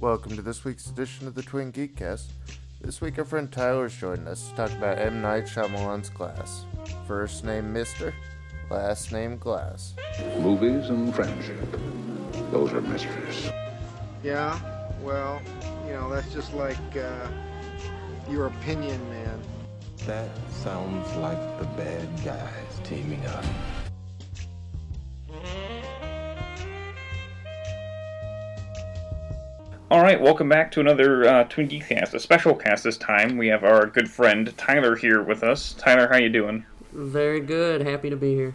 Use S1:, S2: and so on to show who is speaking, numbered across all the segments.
S1: Welcome to this week's edition of the Twin Geekcast. This week, our friend Tyler's joining us to talk about M. Night Shyamalan's Glass. First name Mister, last name Glass.
S2: Movies and friendship. Those are mysteries.
S3: Yeah, well, you know, that's just like uh, your opinion, man.
S4: That sounds like the bad guys teaming up.
S5: All right, welcome back to another uh, Twin Geek Cast, a special cast this time. We have our good friend Tyler here with us. Tyler, how you doing?
S6: Very good. Happy to be here.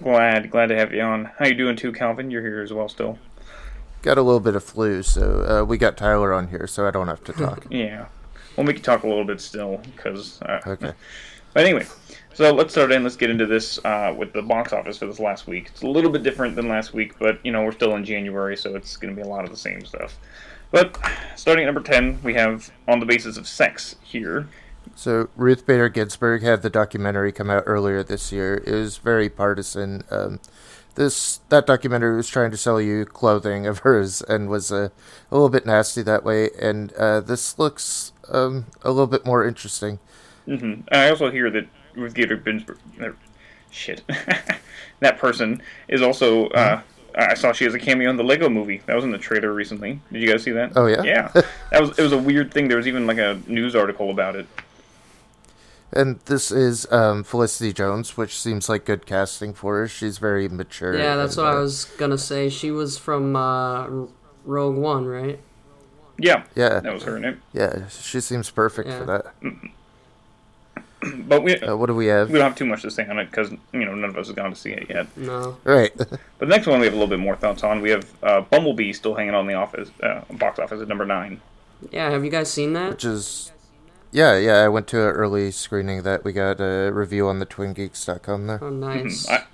S5: Glad, glad to have you on. How you doing too, Calvin? You're here as well still.
S1: Got a little bit of flu, so uh, we got Tyler on here, so I don't have to talk.
S5: Yeah, we'll make you talk a little bit still, because. Uh,
S1: Okay.
S5: But anyway, so let's start in. Let's get into this uh, with the box office for this last week. It's a little bit different than last week, but you know we're still in January, so it's going to be a lot of the same stuff. But starting at number ten, we have on the basis of sex here.
S1: So Ruth Bader Ginsburg had the documentary come out earlier this year. It was very partisan. Um, this that documentary was trying to sell you clothing of hers and was uh, a little bit nasty that way. And uh, this looks um, a little bit more interesting.
S5: Hmm I also hear that Ruth Bader Ginsburg, er, shit, that person is also. Uh, I saw she has a cameo in the Lego Movie. That was in the trailer recently. Did you guys see that?
S1: Oh, yeah?
S5: Yeah, that was. It was a weird thing. There was even like a news article about it.
S1: And this is um, Felicity Jones, which seems like good casting for her. She's very mature.
S6: Yeah, that's
S1: and,
S6: what I
S1: uh,
S6: was gonna say. She was from uh, Rogue One, right?
S5: Yeah,
S1: Yeah,
S5: that was her name.
S1: yeah, she seems perfect for
S6: Yeah.
S1: that.
S5: But we
S1: Uh, what do we have?
S5: we don't have too much to say on it because you know none of us have gone to see it yet.
S6: No.
S1: Right.
S5: But the next one we have a little bit more thoughts on. We have uh, Bumblebee still hanging on the office uh, box office at number nine.
S6: Yeah, have you guys seen that?
S1: which is yeah yeah i went to an early screening that we got a review on the twingeeks.com there
S6: Oh, nice.
S5: I,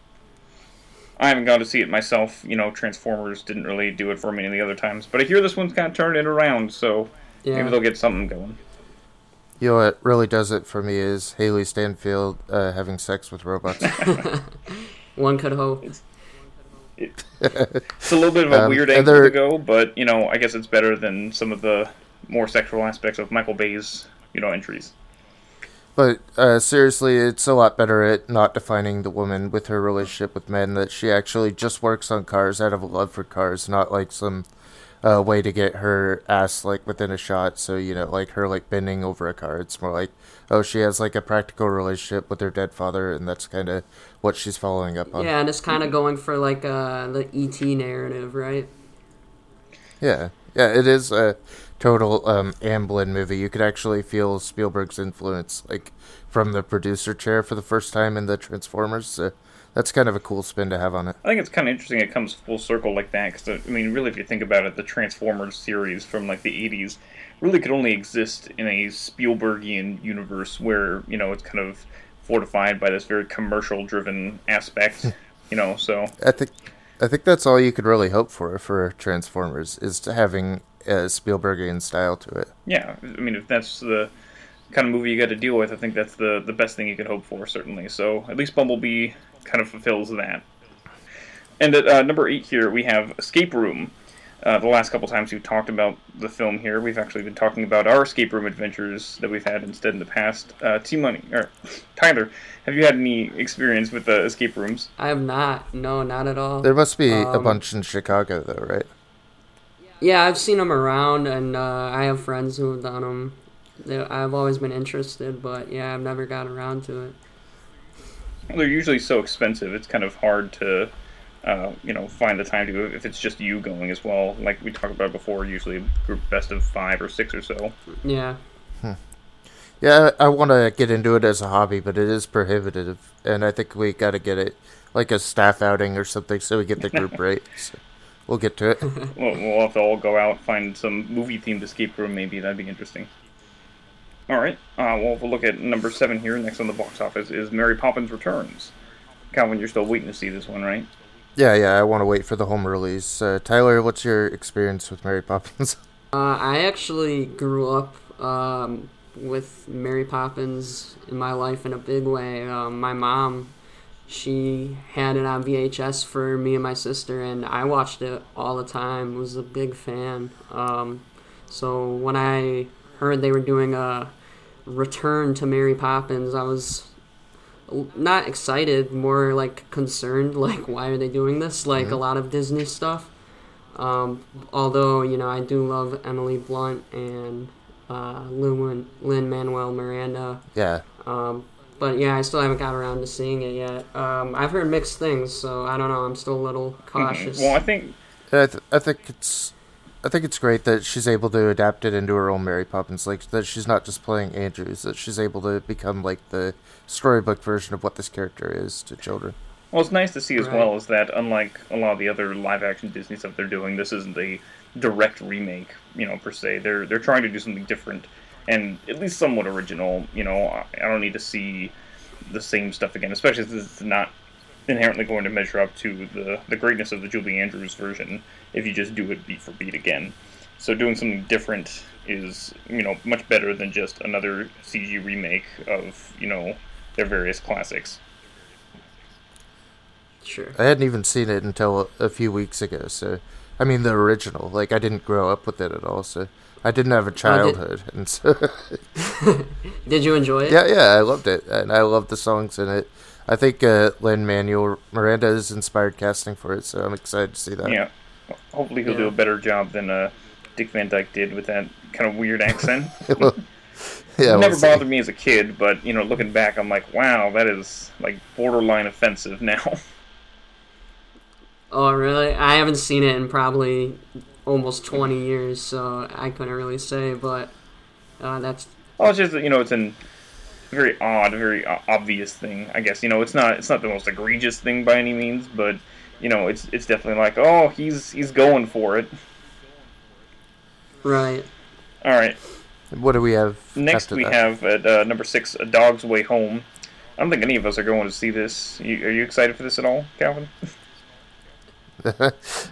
S5: I haven't gone to see it myself. You know, Transformers didn't really do it for me any of the other times. But I hear this one's kind of turned it around, so maybe they'll get something going.
S1: You know what really does it for me is Hailee Steinfeld uh, having sex with robots
S6: One could hope.
S5: It's a little bit of a
S1: Um,
S5: weird angle
S1: there-
S5: to go, but you know, I guess it's better than some of the more sexual aspects of Michael Bay's, you know, entries.
S1: but uh, seriously it's a lot better at not defining the woman with her relationship with men that she actually just works on cars out of a love for cars not like some uh, way to get her ass like within a shot so you know like her like bending over a car it's more like oh she has like a practical relationship with her dead father and that's kind of what she's following up on
S6: Yeah, and it's kind of going for like uh, the ET narrative, right?
S1: Yeah, yeah, it is a total um, Amblin movie. You could actually feel Spielberg's influence, like from the producer chair for the first time in the Transformers. So that's kind of a cool spin to have on it.
S5: I think it's kind of interesting it comes full circle like that because uh, I mean, really, if you think about it, the Transformers series from like the '80s really could only exist in a Spielbergian universe where you know it's kind of fortified by this very commercial-driven aspect. You know, so
S1: I think, I think that's all you could really hope for for Transformers is to having a Spielbergian style to it.
S5: yeah, I mean, if that's the kind of movie you got to deal with, I think that's the the best thing you could hope for, certainly. So at least Bumblebee kind of fulfills that. And at uh, number eight here, we have Escape Room. Uh, the last couple times we've talked about the film here, we've actually been talking about our escape room adventures that we've had instead in the past. Uh, T Money or Tyler, have you had any experience with uh, escape rooms?
S6: I have not. No, not at all.
S1: There must be a
S6: Um,
S1: bunch in Chicago, though, right?
S6: Yeah, I've seen them around, and uh, I have friends who have done them. I've always been interested, but yeah, I've never gotten around to it.
S5: They're usually so expensive; it's kind of hard to, uh, you know, find the time to go if it's just you going as well. Like we talked about before, usually a group best of five or six or so.
S6: Yeah.
S1: Yeah, I, I want to get into it as a hobby, but it is prohibitive, and I think we got to get it like a staff outing or something so we get the group rate. So we'll get to it.
S5: We'll, we'll have to all go out find some movie themed escape room. Maybe that'd be interesting. All right. Uh, well, we'll look at number seven here. Next on the box office is Mary Poppins Returns. Calvin, you're still waiting to see this one, right?
S1: Yeah, yeah, I want to wait for the home release. Uh, Tyler, what's your experience with Mary Poppins?
S6: Uh, I actually grew up um, with Mary Poppins in my life in a big way. Um, my mom she had it on VHS for me and my sister, and I watched it all the time. Was a big fan. Um, so when I heard they were doing a return to Mary Poppins, I was not excited, more like concerned. Like, why are they doing this? Like a lot of Disney stuff. Um, although you know, I do love Emily Blunt and uh, Lin Manuel Miranda.
S1: Yeah.
S6: Um, but yeah, I still haven't got around to seeing it yet. Um, I've heard mixed things, so I don't know. I'm still a little cautious.
S5: Well, I think
S1: I, th- I think it's I think it's great that she's able to adapt it into her own Mary Poppins, like that she's not just playing Andrews, that she's able to become like the storybook version of what this character is to children.
S5: Well, it's nice to see as
S6: Right.
S5: well is that unlike a lot of the other live action Disney stuff they're doing, this isn't a direct remake, you know, per se. They're they're trying to do something different and at least somewhat original. You know, I I don't need to see the same stuff again, especially since it's not inherently going to measure up to the the greatness of the Julie Andrews version if you just do it beat for beat again. So doing something different is, you know, much better than just another CG remake of, you know, their various classics.
S6: Sure.
S1: I hadn't even seen it until a few weeks ago, so I mean the original. Like I didn't grow up with it at all, so I didn't have a childhood, and so
S6: Did you enjoy it?
S1: yeah, yeah, I loved it, and I loved the songs in it. I think uh, Lin Manuel Miranda is inspired casting for it, so I'm excited to see that.
S5: Yeah. Hopefully he'll do a better job than uh, Dick Van Dyke did with that kind of weird accent.
S1: Well, yeah,
S5: it
S1: we'll
S5: never
S1: see.
S5: bothered me as a kid, but you know, looking back, I'm like, wow, that is like borderline offensive now.
S6: Oh, really? I haven't seen it in probably almost 20 years, so I couldn't really say, but uh, that's
S5: well, it's just you know, it's an very odd, very obvious thing. I guess you know, it's not it's not the most egregious thing by any means, but you know, it's it's definitely like, oh, he's he's going for it.
S6: right.
S5: All right.
S1: What do we have
S5: Next,
S1: after
S5: we
S1: that?
S5: have at uh, number six, A Dog's Way Home. I don't think any of us are going to see this. You, are you excited for this at all, Calvin?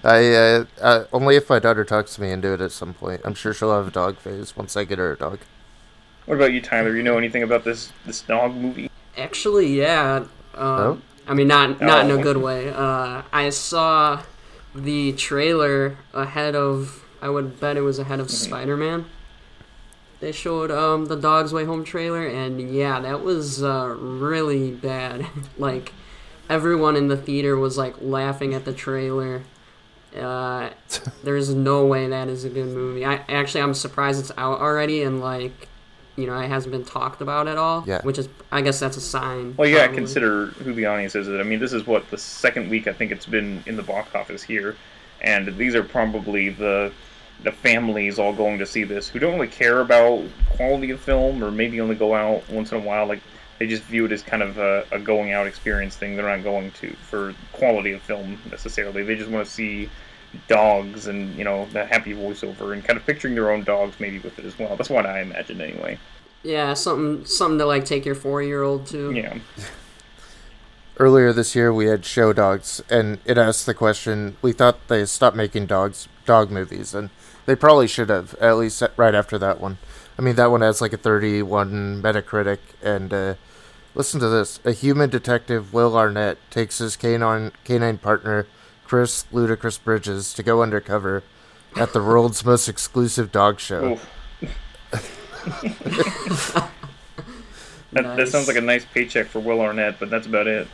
S1: I uh, uh, only if my daughter talks to me into it at some point. I'm sure she'll have a dog phase once I get her a dog.
S5: What about you, Tyler? You know anything about this this dog movie?
S6: Actually, yeah. Um,
S1: Oh?
S6: I mean, not not in
S5: Oh.
S6: a good way. Uh, I saw the trailer ahead of. I would bet it was ahead of Spider Man. They showed um, the Dog's Way Home trailer, and yeah, that was uh, really bad. like everyone in the theater was like laughing at the trailer. Uh, there's no way that is a good movie. I actually I'm surprised it's out already and like you know it hasn't been talked about at all.
S1: Yeah.
S6: Which is I guess that's a sign.
S5: Well, yeah.
S6: probably.
S5: consider who the audience is. I mean, this is what the second week I think it's been in the box office here, and these are probably the the families all going to see this who don't really care about quality of film, or maybe only go out once in a while. Like they just view it as kind of a, a going out experience thing. They're not going to for quality of film necessarily. They just want to see dogs and you know the happy voiceover and kind of picturing their own dogs maybe with it as well. That's what I imagine anyway.
S6: Yeah, something something to like take your four year old to.
S5: Yeah.
S1: Earlier this year, we had Show Dogs, and it asked the question. We thought they stopped making dogs dog movies, and they probably should have. At least right after that one. I mean, that one has like a 31 Metacritic, and uh, listen to this: a human detective, Will Arnett, takes his canine canine partner, Chris Ludacris Bridges, to go undercover at the world's most exclusive dog show.
S5: Oof. That, that sounds like a nice paycheck for Will Arnett, but that's about it.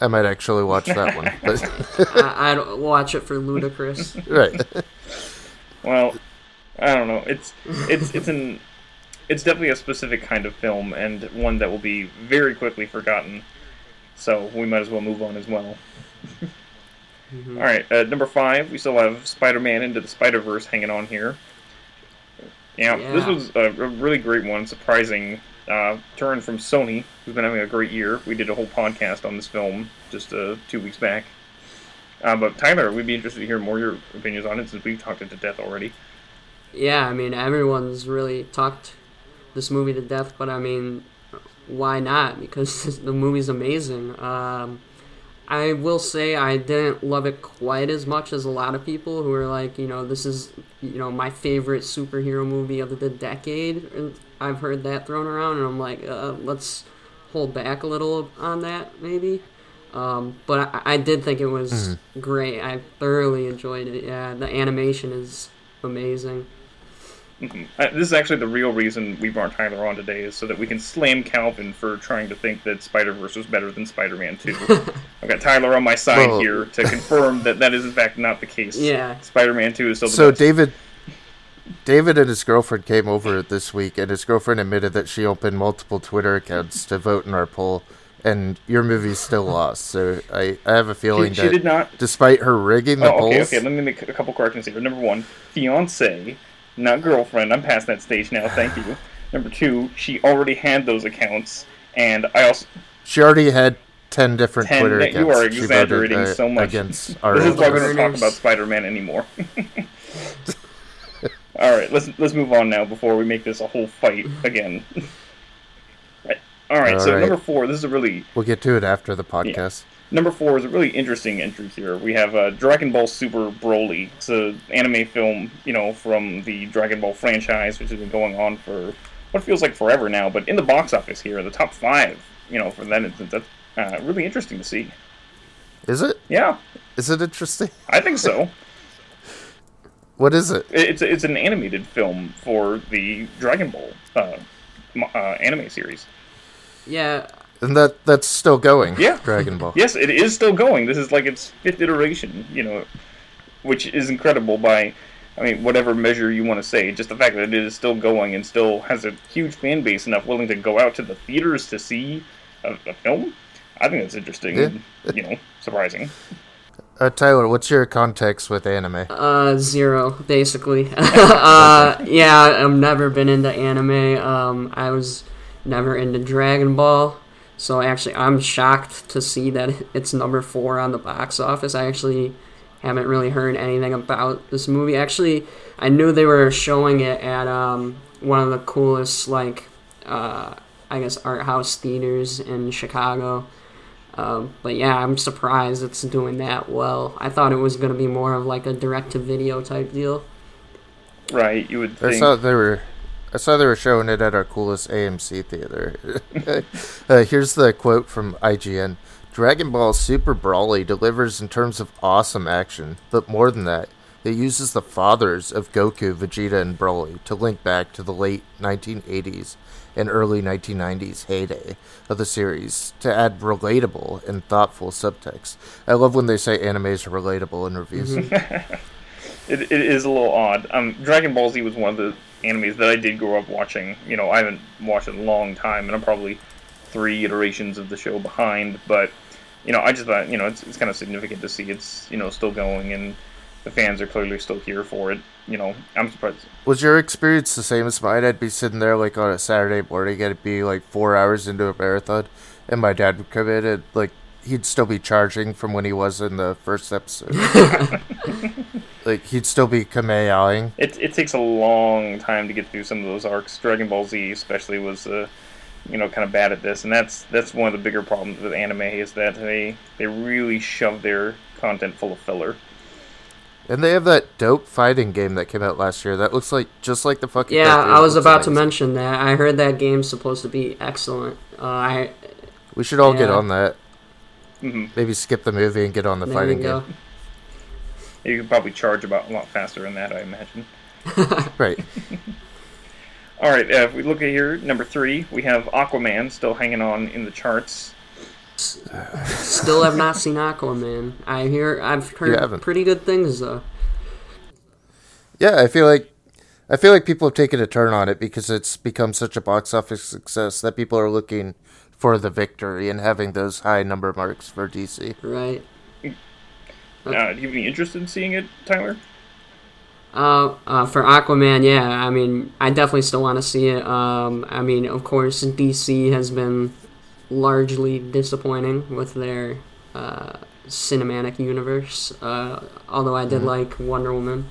S1: I might actually watch that one, but
S6: I, I'd watch it for Ludacris.
S1: right.
S5: Well, I don't know. It's it's it's an it's definitely a specific kind of film and one that will be very quickly forgotten. So we might as well move on as well. All right, uh, number five. We still have Spider-Man into the Spider-Verse hanging on here. Yeah, this was a, a really great one. Surprising uh, turn from Sony, who's been having a great year. We did a whole podcast on this film just uh, two weeks back. Uh, but Tyler, we'd be interested to hear more your opinions on it since we've talked it to death already.
S6: Yeah, I mean everyone's really talked this movie to death, but I mean, why not? Because the movie's amazing. Um, I will say I didn't love it quite as much as a lot of people who are like, you know, this is you know my favorite superhero movie of the decade. And I've heard that thrown around, and I'm like, uh, let's hold back a little on that, maybe. Um, but I, I did think it was great. I thoroughly enjoyed it. Yeah, the animation is amazing.
S5: Uh, this is actually the real reason we brought Tyler on today, is so that we can slam Calvin for trying to think that Spider Verse was better than Spider Man Two. I've got Tyler on my side
S1: Well-
S5: here to confirm that that is in fact not the case.
S6: Yeah.
S5: Spider Man Two is still the
S1: So
S5: best.
S1: David, David and his girlfriend came over this week, and his girlfriend admitted that she opened multiple Twitter accounts to vote in our poll, and your movie still lost. So I, I have a feeling
S5: she, she
S1: that
S5: did not.
S1: despite her rigging the
S5: Oh, okay,
S1: polls,
S5: okay. Let me make a couple corrections here. Number one, fiance, not girlfriend. I'm past that stage now. Thank you. Number two, she already had those accounts, and I also
S1: she already had ten different
S5: 10
S1: Twitter
S5: that
S1: accounts.
S5: you are
S1: She voted,
S5: exaggerating
S1: uh,
S5: so much.
S1: against our.
S5: This is why we don't talk about Spider-Man anymore. All right, let's let's move on now before we make this a whole fight again. All right,
S1: All
S5: so
S1: right.
S5: number four. This is a really
S1: We'll get to it after the podcast.
S5: Number four is a really interesting entry here. We have uh, Dragon Ball Super Broly. It's an anime film, you know, from the Dragon Ball franchise, which has been going on for what feels like forever now. But in the box office here, the top five, you know, for that instance, that's uh, really interesting to see.
S1: Is it?
S5: Yeah,
S1: Is it interesting?
S5: I think so.
S1: What is it?
S5: It's it's an animated film for the Dragon Ball uh, uh, anime series.
S6: Yeah,
S1: And that that's still going.
S5: Yeah.
S1: Dragon Ball.
S5: Yes, it is still going. This is like its fifth iteration. You know, which is incredible by, I mean, whatever measure you want to say. Just the fact that it is still going and still has a huge fan base enough willing to go out to the theaters to see a, a film. I think that's interesting.
S1: Yeah.
S5: and, you know, surprising.
S1: Uh, Tyler, what's your context with anime?
S6: Uh, zero, basically. uh, yeah, I've never been into anime. Um, I was never into Dragon Ball. So actually, I'm shocked to see that it's number four on the box office. I actually haven't really heard anything about this movie. Actually, I knew they were showing it at um, one of the coolest, like, uh, I guess, art house theaters in Chicago. Um, but yeah, I'm surprised it's doing that well. I thought it was going to be more of like a direct to video type deal.
S5: Right? You would
S1: I thought they were, I saw they were showing it at our coolest AMC theater. uh, here's the quote from IGN: "Dragon Ball Super Broly delivers in terms of awesome action, but more than that, it uses the fathers of Goku, Vegeta, and Broly to link back to the late 1980s and early 1990s heyday of the series to add relatable and thoughtful subtext. I love when they say animes are relatable in reviews.
S5: It, it is a little odd. Um, Dragon Ball Z was one of the animes that I did grow up watching. You know, I haven't watched it in a long time, and I'm probably three iterations of the show behind. But you know, I just thought you know it's, it's kind of significant to see it's you know still going, and the fans are clearly still here for it. You know, I'm surprised.
S1: Was your experience the same as mine? I'd be sitting there like on a Saturday morning, it'd be like four hours into a marathon, and my dad would come in and like he'd still be charging from when he was in the first episode. like he'd still be kamehaing.
S5: It it takes a long time to get through some of those arcs. Dragon Ball Z especially was uh, you know kind of bad at this, and that's that's one of the bigger problems with anime is that they they really shove their content full of filler.
S1: And they have that dope fighting game that came out last year. That looks like just like the fucking.
S6: Yeah. I was
S1: Looks
S6: about to mention that. I heard that game's supposed to be excellent. Uh, I
S1: We should all get on that.
S5: hmm
S1: Maybe skip the movie and get on the
S6: there we
S1: fighting
S6: go.
S1: game.
S5: You could probably charge about a lot faster than that, I imagine.
S1: Right.
S5: All right, uh, if we look at here, number three, we have Aquaman still hanging on in the charts.
S6: Still have not seen Aquaman. I hear I've heard pretty good things though.
S1: Yeah, I feel like I feel like people have taken a turn on it because it's become such a box office success that people are looking for the victory and having those high number marks for DC.
S6: Right.
S5: Uh, do you have any interest in seeing it, Tyler?
S6: Uh, uh, for Aquaman, yeah. I mean, I definitely still want to see it. Um, I mean, of course, DC has been largely disappointing with their uh, cinematic universe. Uh, although I did like Wonder Woman.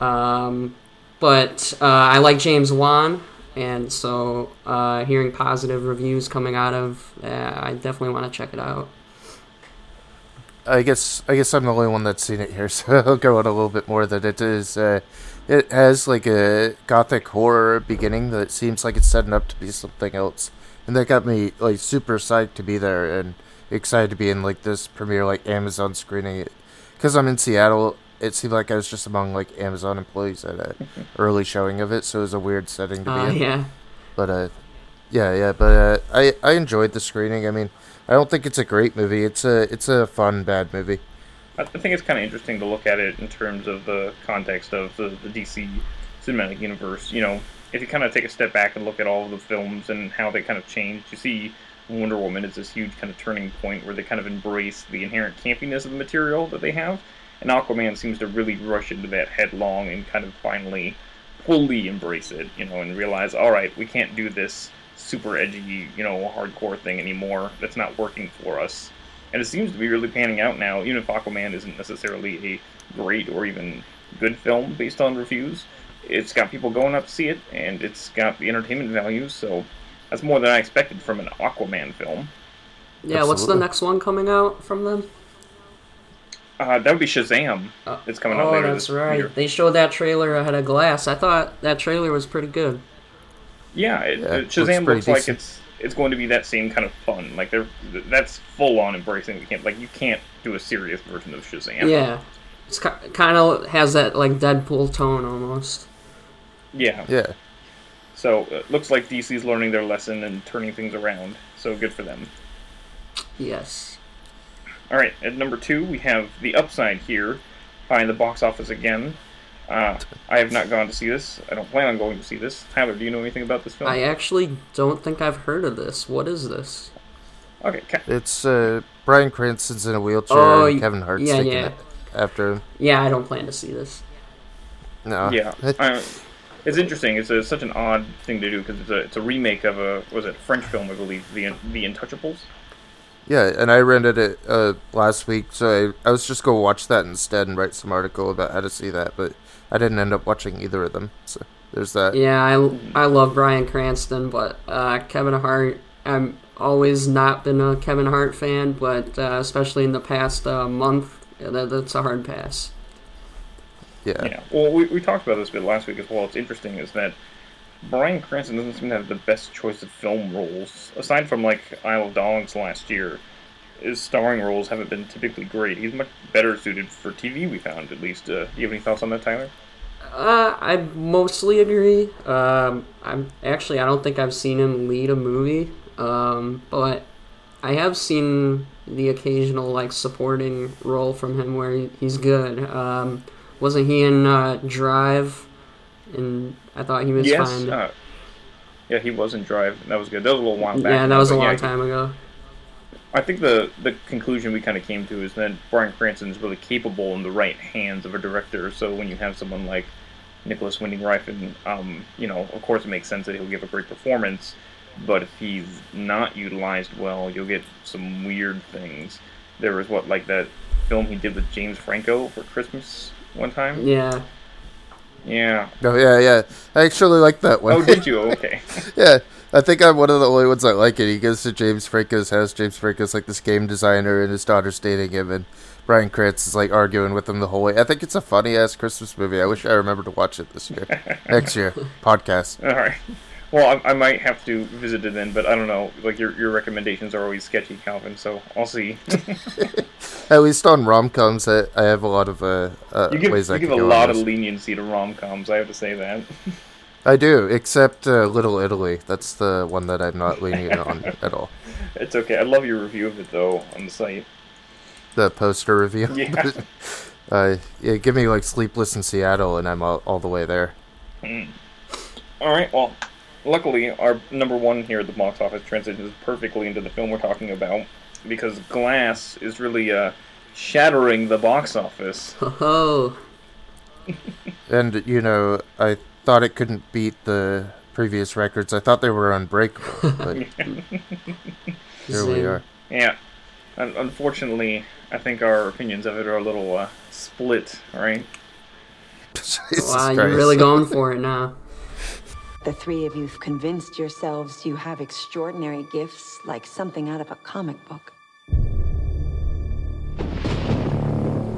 S6: Um, but uh, I like James Wan, and so uh, hearing positive reviews coming out of, uh, I definitely want to check it out.
S1: I guess I guess I'm the only one that's seen it here, so I'll go on a little bit more. That it is, uh, it has like a gothic horror beginning that seems like it's setting up to be something else and that got me like super psyched to be there and excited to be in like this premiere like Amazon screening. Because I'm in Seattle, it seemed like I was just among like Amazon employees at an early showing of it, so it was a weird setting to be
S6: Uh,
S1: in.
S6: yeah.
S1: But uh, yeah, yeah. But uh, I I enjoyed the screening. I mean, I don't think it's a great movie. It's a it's a fun bad movie.
S5: I think it's kind of interesting to look at it in terms of the context of the, the DC cinematic universe. You know, if you kind of take a step back and look at all the films and how they kind of changed, you see Wonder Woman is this huge kind of turning point where they kind of embrace the inherent campiness of the material that they have, and Aquaman seems to really rush into that headlong and kind of finally fully embrace it, you know, and realize, all right, we can't do this super edgy, you know, hardcore thing anymore. That's not working for us. And it seems to be really panning out now, even if Aquaman isn't necessarily a great or even good film based on reviews. It's got people going up to see it, and it's got the entertainment value, so that's more than I expected from an Aquaman film.
S6: Yeah, what's the next one coming out from them?
S5: Uh, that would be Shazam.
S6: Uh,
S5: It's coming out
S6: oh,
S5: later
S6: that's
S5: this
S6: right.
S5: year.
S6: They showed that trailer ahead of Glass. I thought that trailer was pretty good.
S5: Yeah, it,
S1: Yeah,
S5: uh,
S1: it looks
S5: Shazam
S1: pretty
S5: looks like
S1: decent.
S5: it's it's going to be that same kind of fun. Like they're that's full on embracing the camp. Like you can't do a serious version of Shazam.
S6: Yeah. It's kind of has that like Deadpool tone almost.
S5: Yeah.
S1: Yeah.
S5: So it looks like DC's learning their lesson and turning things around. So good for them.
S6: Yes.
S5: All right, at number two, we have The Upside here, behind the box office again. Uh, I have not gone to see this. I don't plan on going to see this. Tyler, do you know anything about this film?
S6: I actually don't think I've heard of this. What is this?
S5: Okay, Ca-
S1: It's uh, Bryan Cranston's in a wheelchair
S6: Oh,
S1: and Kevin Hart's
S6: yeah,
S1: taking
S6: yeah.
S1: it after him.
S6: Yeah, I don't plan to see this.
S1: No.
S5: yeah. Uh, it's interesting. It's a, such an odd thing to do because it's a, it's a remake of a was it a French film, I believe, The The Untouchables.
S1: Yeah, and I rented it uh, last week, so I, I was just going to watch that instead and write some article about how to see that, but I didn't end up watching either of them. So there's that.
S6: Yeah, I, I love Bryan Cranston, but uh, Kevin Hart, I'm always not been a Kevin Hart fan, but uh, especially in the past uh, month, that, that's a hard pass.
S1: Yeah.
S5: Yeah. Well, we, we talked about this a bit last week as well. It's interesting is that Bryan Cranston doesn't seem to have the best choice of film roles. Aside from like Isle of Dogs last year, his starring roles haven't been typically great. He's much better suited for TV. We found at least. Uh, do you have any thoughts on that, Tyler?
S6: Uh, I mostly agree. Um, I'm actually I don't think I've seen him lead a movie. Um, but I have seen the occasional like supporting role from him where he, he's good. Um, wasn't he in uh, Drive? And I thought he was
S5: yes.
S6: fine.
S5: Uh, yeah, he was in Drive. That was good. That was a little while back.
S6: yeah, that was a long
S5: yeah,
S6: time ago.
S5: I think the the conclusion we kind of came to is that Bryan Cranston is really capable in the right hands of a director. So when you have someone like Nicolas Winding Refn, um, you know, of course it makes sense that he'll give a great performance. But if he's not utilized well, you'll get some weird things. There was what like that film he did with James Franco for Christmas one time.
S6: Yeah.
S5: Yeah.
S1: Oh, yeah, yeah. I actually like that one.
S5: Oh, did you? Okay.
S1: yeah. I think I'm one of the only ones that like it. He goes to James Franco's house. James Franco's like this game designer, and his daughter's dating him, and Bryan Cranston's like arguing with him the whole way. I think it's a funny ass Christmas movie. I wish I remembered to watch it this year, next year podcast.
S5: All right. Well, I, I might have to visit it then, but I don't know. Like your your recommendations are always sketchy, Calvin. So I'll see.
S1: At least on rom coms, I, I have a lot of uh, uh
S5: You give,
S1: ways
S5: you
S1: I
S5: give a lot of leniency to rom coms. I have to say that.
S1: I do, except uh, Little Italy. That's the one that I'm not leaning on at all.
S5: It's okay. I love your review of it though on the site.
S1: The poster review.
S5: Yeah.
S1: uh, yeah, give me like Sleepless in Seattle, and I'm all, all the way there.
S5: All right. Well, luckily our number one here at the box office transitions perfectly into the film we're talking about because Glass is really uh, shattering the box office.
S6: Oh,
S1: And you know, I thought it couldn't beat the previous records. I thought they were unbreakable, but here we are.
S5: Yeah. Un- unfortunately, I think our opinions of it are a little uh, split. Right.
S1: Jesus
S6: wow, you're really going for it now.
S7: The three of you've convinced yourselves you have extraordinary gifts like something out of a comic book.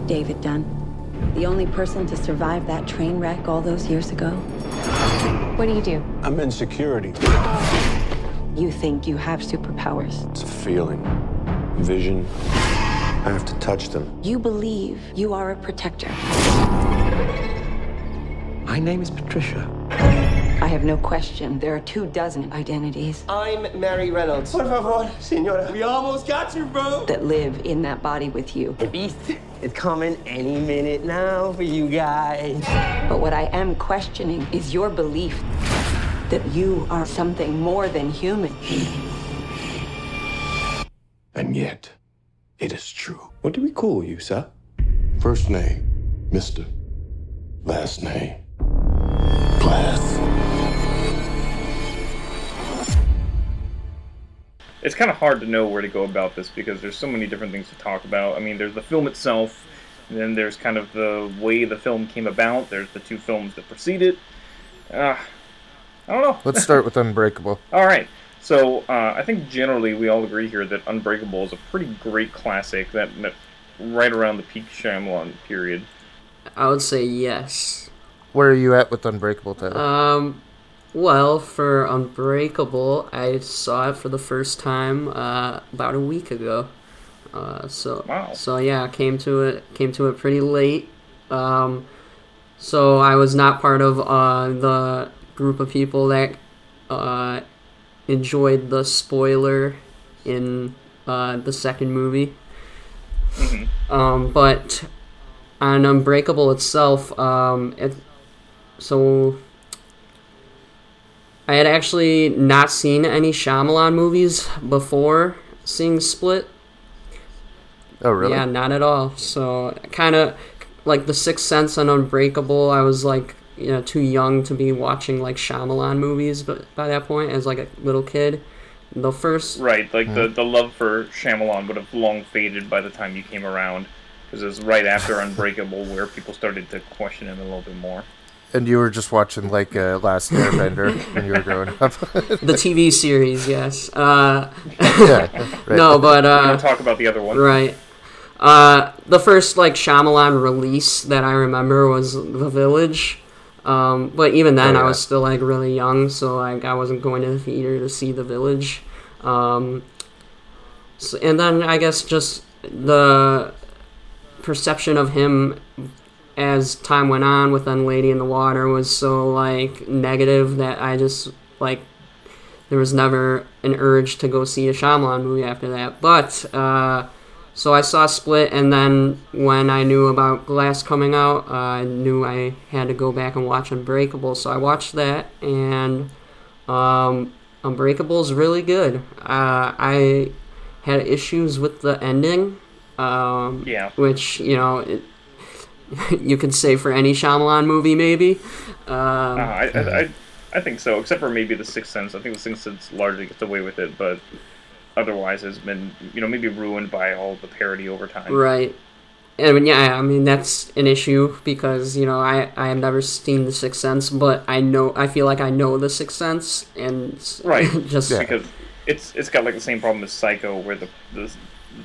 S7: David Dunn, the only person to survive that train wreck all those years ago.
S8: What do you do?
S9: I'm in security.
S7: You think you have superpowers.
S4: It's a feeling, vision. I have to touch them.
S7: You believe you are a protector.
S4: My name is Patricia.
S7: I have no question. There are two dozen identities
S8: I'm Mary Reynolds. Por favor, senora. We almost got you, bro.
S7: that live in that body with you.
S8: The beast is coming any minute now for you guys.
S7: But what I am questioning is your belief that you are something more than human.
S4: And yet, it is true.
S8: What do we call you, sir?
S4: First name, Mr. Last name, Glass.
S5: It's kind of hard to know where to go about this because there's so many different things to talk about. I mean, there's the film itself, and then there's kind of the way the film came about. There's the two films that precede it. Uh, I don't know.
S1: Let's start with Unbreakable.
S5: All right. So uh, I think generally we all agree here that Unbreakable is a pretty great classic. That, that right around the peak Shyamalan period.
S6: I would say yes.
S1: Where are you at with Unbreakable, Tyler?
S6: Um, well, for Unbreakable, I saw it for the first time uh, about a week ago. Uh, so
S5: Wow.
S6: so yeah, I came to it came to it pretty late. Um, so I was not part of uh, the group of people that uh, enjoyed the spoiler in uh, the second movie. Um, but on Unbreakable itself, um, it, so I had actually not seen any Shyamalan movies before seeing Split.
S1: oh, really?
S6: Yeah, not at all. So kind of like The Sixth Sense and Unbreakable. I was like, you know, too young to be watching like Shyamalan movies, but by that point, as like a little kid, the first
S5: Right, like the, mm-hmm. the love for Shyamalan would have long faded by the time you came around. Because it was right after Unbreakable where people started to question him a little bit more.
S1: And you were just watching like uh, Last Airbender when you were growing up.
S6: the TV series, yes. Uh,
S1: yeah, right.
S6: no, but
S5: We're
S6: uh,
S5: going to talk about the other one.
S6: Right. Uh, the first like Shyamalan release that I remember was The Village. Um, but even then,
S1: Oh,
S6: I was still like really young, so like I wasn't going to the theater to see The Village. Um, so, and then I guess just the perception of him as time went on with then Lady in the Water was so like negative that I just like there was never an urge to go see a Shyamalan movie after that. But uh, so I saw Split, and then when I knew about Glass coming out, uh, I knew I had to go back and watch Unbreakable. So I watched that, and um, Unbreakable is really good. Uh, I had issues with the ending. Um,
S5: Yeah.
S6: Which you know, it, you could say for any Shyamalan movie, maybe. Um,
S5: Uh, I, I, I, I think so, except for maybe The Sixth Sense. I think The Sixth Sense largely gets away with it, but otherwise has been, you know, maybe ruined by all the parody over time.
S6: Right. I mean, yeah, I mean that's an issue because you know I I have never seen The Sixth Sense, but I know I feel like I know The Sixth Sense, and
S5: Right.
S6: just
S5: Because it's it's got like the same problem as Psycho, where the, the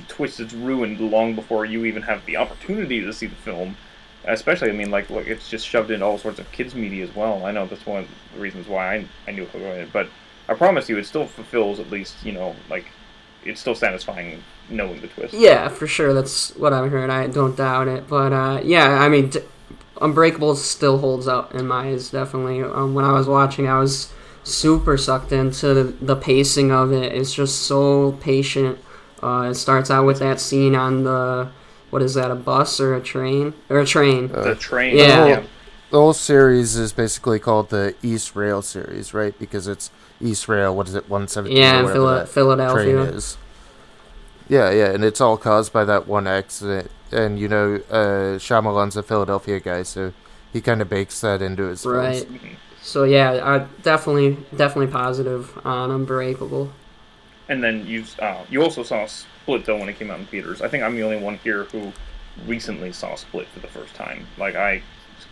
S5: twist is ruined long before you even have the opportunity to see the film. Especially, I mean, like, look, it's just shoved into all sorts of kids' media as well. I know that's one of the reasons why I, I knew about it, but I promise you, it still fulfills at least, you know, like, it's still satisfying knowing the twist.
S6: yeah, for sure that's what I've heard. I don't doubt it, but uh, yeah, I mean, Unbreakable still holds up in my eyes. Definitely, um, when I was watching, I was super sucked into the, the pacing of it. It's just so patient. Uh, it starts out with that scene on the what is that a bus or a train or a train?
S5: The train.
S6: Yeah.
S5: yeah.
S1: The whole series is basically called the Eastrail series, right? Because it's Eastrail. What is it? One seventeen.
S6: Yeah, in Phila- Philadelphia.
S1: Train is. Yeah, yeah, and it's all caused by that one accident. And you know, uh, Shyamalan's a Philadelphia guy, so he kind of bakes that into his
S6: Right.
S1: films.
S6: So yeah, I definitely definitely positive on Unbreakable.
S5: And then you uh, you also saw Split though when it came out in theaters. I think I'm the only one here who recently saw Split for the first time. Like I,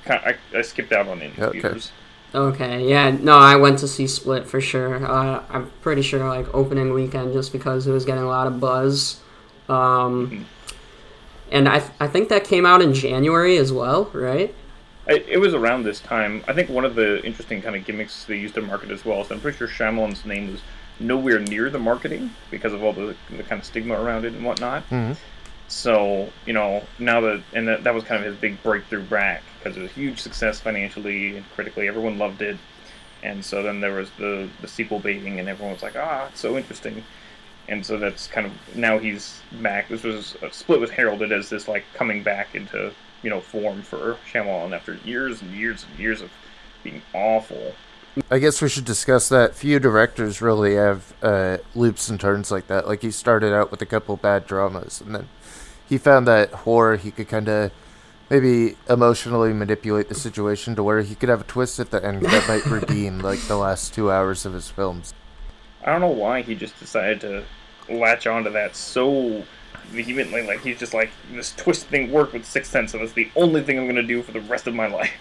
S5: I, I skipped out on it in
S1: Okay.
S5: theaters.
S6: Okay, yeah, no, I went to see Split for sure. Uh, I'm pretty sure like opening weekend just because it was getting a lot of buzz. Um, and I I think that came out in January as well, right?
S5: I, it was around this time. I think one of the interesting kind of gimmicks they used to market as well. So I'm pretty sure Shyamalan's name was nowhere near the marketing because of all the, the kind of stigma around it and whatnot.
S1: Mhm.
S5: So you know now that and that, that was kind of his big breakthrough back because it was a huge success financially and critically. Everyone loved it, and so then there was the the sequel baiting, and everyone was like, ah, it's so interesting. And so that's kind of now he's back. This was a split was heralded as this like coming back into you know form for Shyamalan after years and years and years of being awful.
S1: I guess we should discuss that. Few directors really have uh, loops and turns like that. Like he started out with a couple bad dramas, and then he found that horror he could kind of maybe emotionally manipulate the situation to where he could have a twist at the end that might redeem like the last two hours of his films.
S5: I don't know why he just decided to latch onto that so vehemently. Like he's just like this twist thing worked with Sixth Sense, so that's the only thing I'm gonna do for the rest of my life.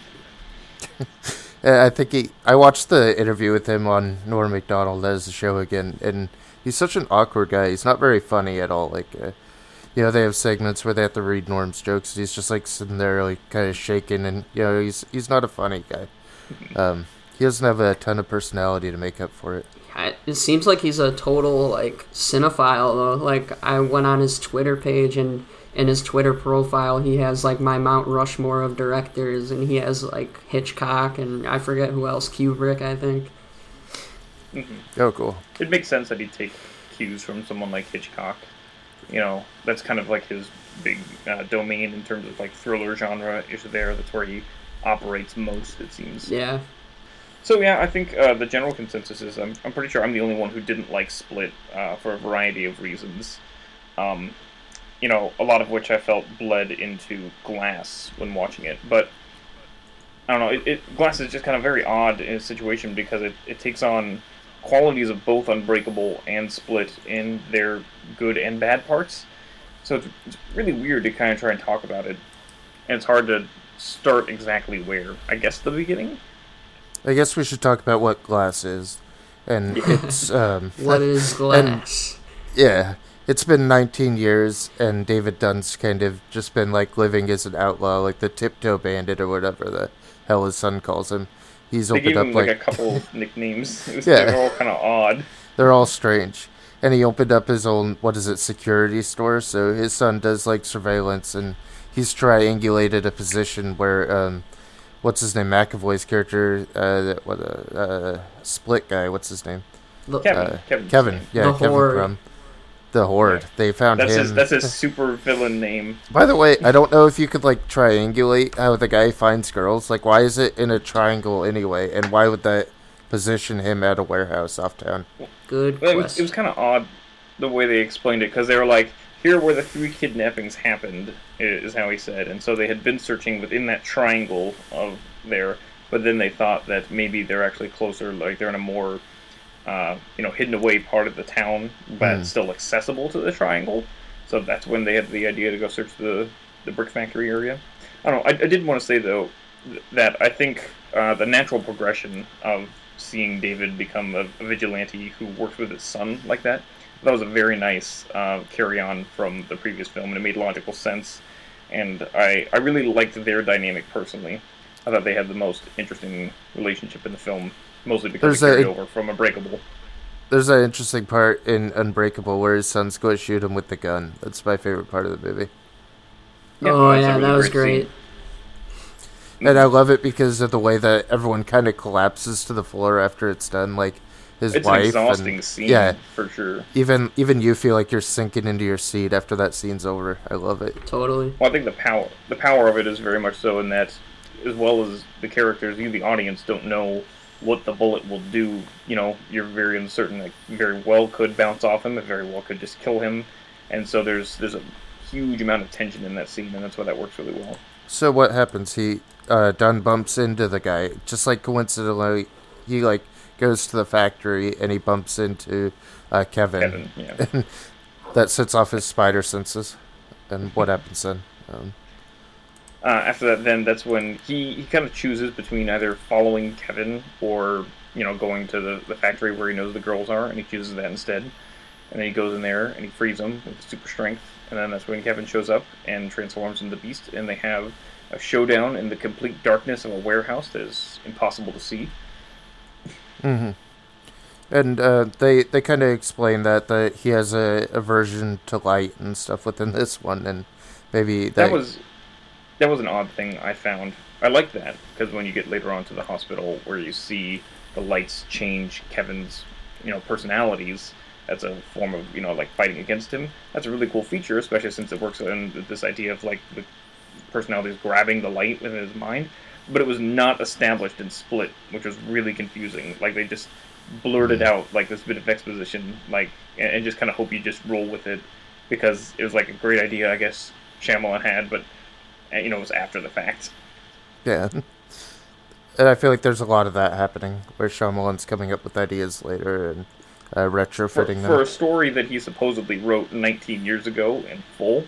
S1: Uh, I think he. I watched the interview with him on Norm Macdonald as the show again, and he's such an awkward guy. He's not very funny at all. Like, uh, you know, they have segments where they have to read Norm's jokes. He's just like sitting there, like kind of shaking, and you know, he's he's not a funny guy. Um, he doesn't have a ton of personality to make up for it.
S6: It seems like he's a total like cinephile though. Like I went on his Twitter page and in his Twitter profile he has like my Mount Rushmore of directors and he has like Hitchcock and I forget who else Kubrick I think.
S1: Oh, cool.
S5: It makes sense that he'd take cues from someone like Hitchcock. You know, that's kind of like his big uh, domain in terms of like thriller genre is there. That's where he operates most, it seems.
S6: Yeah.
S5: So yeah, I think uh, the general consensus is I'm, I'm pretty sure I'm the only one who didn't like Split uh, for a variety of reasons. Um, you know, a lot of which I felt bled into Glass when watching it, but I don't know. It, it Glass is just kind of very odd in a situation because it, it takes on qualities of both Unbreakable and Split in their good and bad parts. So it's, it's really weird to kind of try and talk about it, and it's hard to start exactly where. I guess the beginning.
S1: I guess we should talk about what glass is, and it's um,
S6: What is glass?
S1: Yeah, it's been 19 years, and David Dunn's kind of just been like living as an outlaw, like the Tiptoe Bandit or whatever the hell his son calls him. He's
S5: They
S1: opened
S5: gave
S1: up
S5: him
S1: like,
S5: like, a couple nicknames. It was,
S1: Yeah.
S5: They're all kind of odd.
S1: they're all strange, and he opened up his own what is it security store. So his son does like surveillance, and he's triangulated a position where um, what's his name McAvoy's character, uh, what uh, uh, split guy, what's his name?
S5: Kevin.
S1: Uh,
S5: Kevin's
S1: Kevin, yeah,
S6: The
S1: Kevin
S6: Horde.
S1: Crumb. The Horde.
S5: Yeah.
S1: They found
S5: That's
S1: him.
S5: his. That's his super villain name.
S1: By the way, I don't know if you could like triangulate how the guy finds girls. Like, why is it in a triangle anyway? And why would that position him at a warehouse off town?
S6: Good
S5: Well, it was, was kind of odd the way they explained it because they were like, "Here where the three kidnappings happened," is how he said, and so they had been searching within that triangle of there, but then they thought that maybe they're actually closer, like they're in a more, uh, you know, hidden away part of the town, but
S1: Hmm.
S5: still accessible to the triangle. So that's when they had the idea to go search the the brick factory area. I don't know. I, I did want to say though that I think uh, the natural progression of seeing David become a, a vigilante who works with his son like that that was a very nice uh, carry on from the previous film, and it made logical sense. And I I really liked their dynamic personally. I thought they had the most interesting relationship in the film, mostly because
S1: There's
S5: it carried
S1: a-
S5: over from Unbreakable.
S1: There's an interesting part in Unbreakable where his son's going to shoot him with the gun. That's my favorite part of the movie.
S6: oh yeah,
S5: really
S6: that was
S5: great
S6: great.
S1: And I love it because of the way that everyone kind of collapses to the floor after it's done. Like his
S5: It's
S1: wife.
S5: an exhausting
S1: and,
S5: scene,
S1: Yeah,
S5: for sure.
S1: even even you feel like you're sinking into your seat after that scene's over. I love it.
S6: Totally.
S5: Well, I think the power the power of it is very much so in that, as well as the characters, you the audience don't know what the bullet will do. You know, you're very uncertain. It very well could bounce off him. It very well could just kill him, and so there's there's a huge amount of tension in that scene, and that's why that works really well.
S1: So what happens? He uh Dunn bumps into the guy. Just like coincidentally he like goes to the factory and he bumps into uh Kevin.
S5: Kevin, yeah.
S1: That sets off his spider senses. And what happens then? Um,
S5: Uh, after that, then that's when he, he kind of chooses between either following Kevin or you know going to the, the factory where he knows the girls are, and he chooses that instead. And then he goes in there and he frees them with super strength, and then that's when Kevin shows up and transforms into the Beast, and they have a showdown in the complete darkness of a warehouse that is impossible to see. Mm-hmm.
S1: And uh, they they kind of explain that that he has a aversion to light and stuff within this one, and maybe
S5: that was that was an odd thing I found. I like that because when you get later on to the hospital where you see the lights change Kevin's you know personalities as a form of you know like fighting against him. That's a really cool feature, especially since it works in this idea of like the personalities grabbing the light within his mind. But it was not established in Split, which was really confusing. Like they just blurted
S1: Mm.
S5: out like this bit of exposition, like and, and just kind of hope you just roll with it because it was like a great idea, I guess Shyamalan had, but you know it was after the fact.
S1: yeah. And I feel like there's a lot of that happening, where Shyamalan's coming up with ideas later and uh,
S5: For,
S1: retrofitting
S5: for a story that he supposedly wrote 19 years ago in full,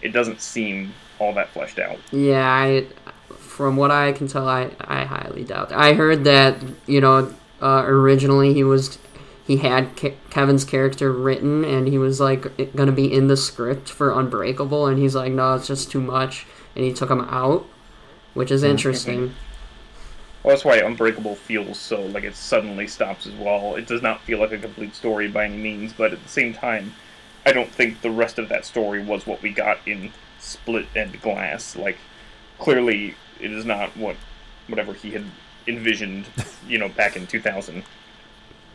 S5: it doesn't seem all that fleshed out.
S6: Yeah, I, from what I can tell, I, I highly doubt. That. I heard that you know uh, originally he was he had Ke- Kevin's character written and he was like gonna be in the script for Unbreakable, and he's like, no, it's just too much, and he took him out, which is interesting.
S5: Well, that's why Unbreakable feels so like it suddenly stops as well. It does not feel like a complete story by any means, but at the same time, I don't think the rest of that story was what we got in Split and Glass. Like, clearly, it is not what whatever he had envisioned, you know, back in 2000.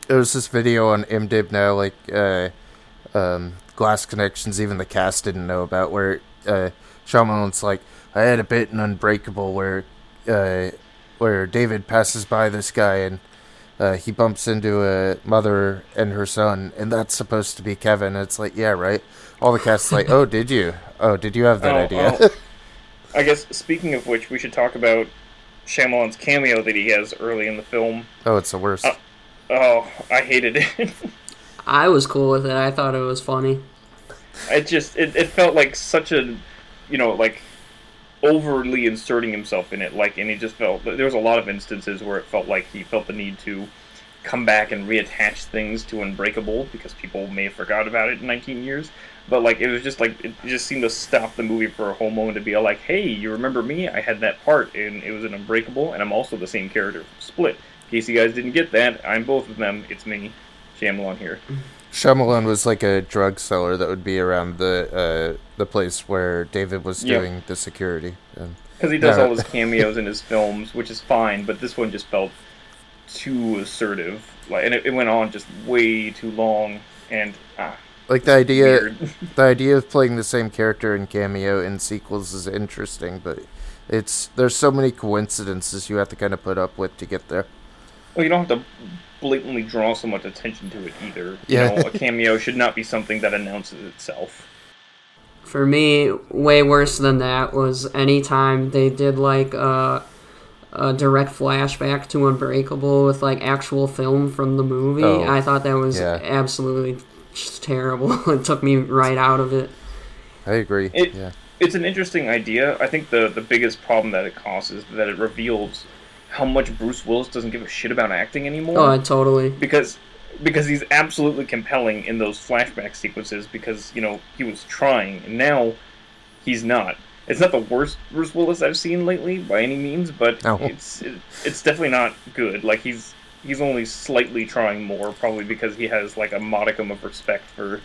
S1: There was this video on IMDb now, like uh, um, Glass Connections, even the cast didn't know about, where uh, Shyamalan's like, I had a bit in Unbreakable where uh, where David passes by this guy and uh, he bumps into a mother and her son, and that's supposed to be Kevin. It's like, yeah, right. All the cast's like, oh, did you? Oh, did you have that
S5: Oh,
S1: idea?
S5: oh. I guess speaking of which, we should talk about Shyamalan's cameo that he has early in the film.
S1: oh, it's the worst.
S5: Uh, Oh, I hated it.
S6: I was cool with it. I thought it was funny.
S5: it just it, it felt like such a you know like overly inserting himself in it like and he just felt there was a lot of instances where it felt like he felt the need to come back and reattach things to unbreakable because people may have forgot about it in 19 years. But like it was just like it just seemed to stop the movie for a whole moment to be like hey you remember me? I had that part and it was an unbreakable and i'm also the same character from split. In case you guys didn't get that i'm both of them. It's me. Shyamalan here
S1: Shyamalan was like a drug seller that would be around the uh, the place where David was
S5: Yeah.
S1: doing the security.
S5: Because he does
S1: No.
S5: all his cameos in his films, which is fine, but this one just felt too assertive. Like, and it, it went on just way too long, and ah,
S1: like the idea,
S5: weird.
S1: the idea of playing the same character in cameo in sequels is interesting, but it's there's so many coincidences you have to kind of put up with to get there.
S5: well, you don't have to blatantly draw so much attention to it either.
S1: Yeah.
S5: You know, a cameo should not be something that announces itself.
S6: For me, way worse than that was anytime they did like a, a direct flashback to Unbreakable with like actual film from the movie.
S1: Oh,
S6: I thought that was
S1: yeah.
S6: absolutely just terrible. it took me right out of it.
S1: I agree.
S5: It-
S1: yeah,
S5: It's an interesting idea. I think the the biggest problem that it causes is that it reveals how much Bruce Willis doesn't give a shit about acting anymore.
S6: Oh, totally.
S5: because because he's absolutely compelling in those flashback sequences because you know he was trying and now he's not it's not the worst Bruce Willis I've seen lately by any means but
S1: No.
S5: it's it, it's definitely not good like he's he's only slightly trying more probably because he has like a modicum of respect for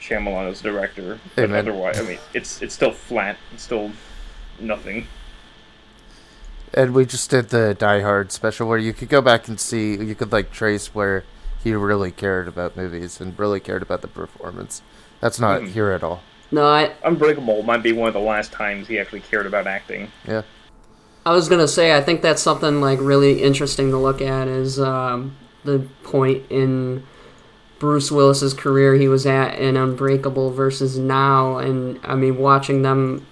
S5: Shyamalan as director
S1: Hey,
S5: but
S1: man.
S5: otherwise I mean it's it's still flat it's still nothing
S1: and we just did the Die Hard special where you could go back and see, you could like trace where he really cared about movies and really cared about the performance. That's not
S5: Mhm.
S1: here at all.
S6: No, I,
S5: Unbreakable might be one of the last times he actually cared about acting
S1: Yeah.
S6: I was gonna say I think that's something like really interesting to look at is um, the point in Bruce Willis's career he was at in Unbreakable versus now, and I mean watching them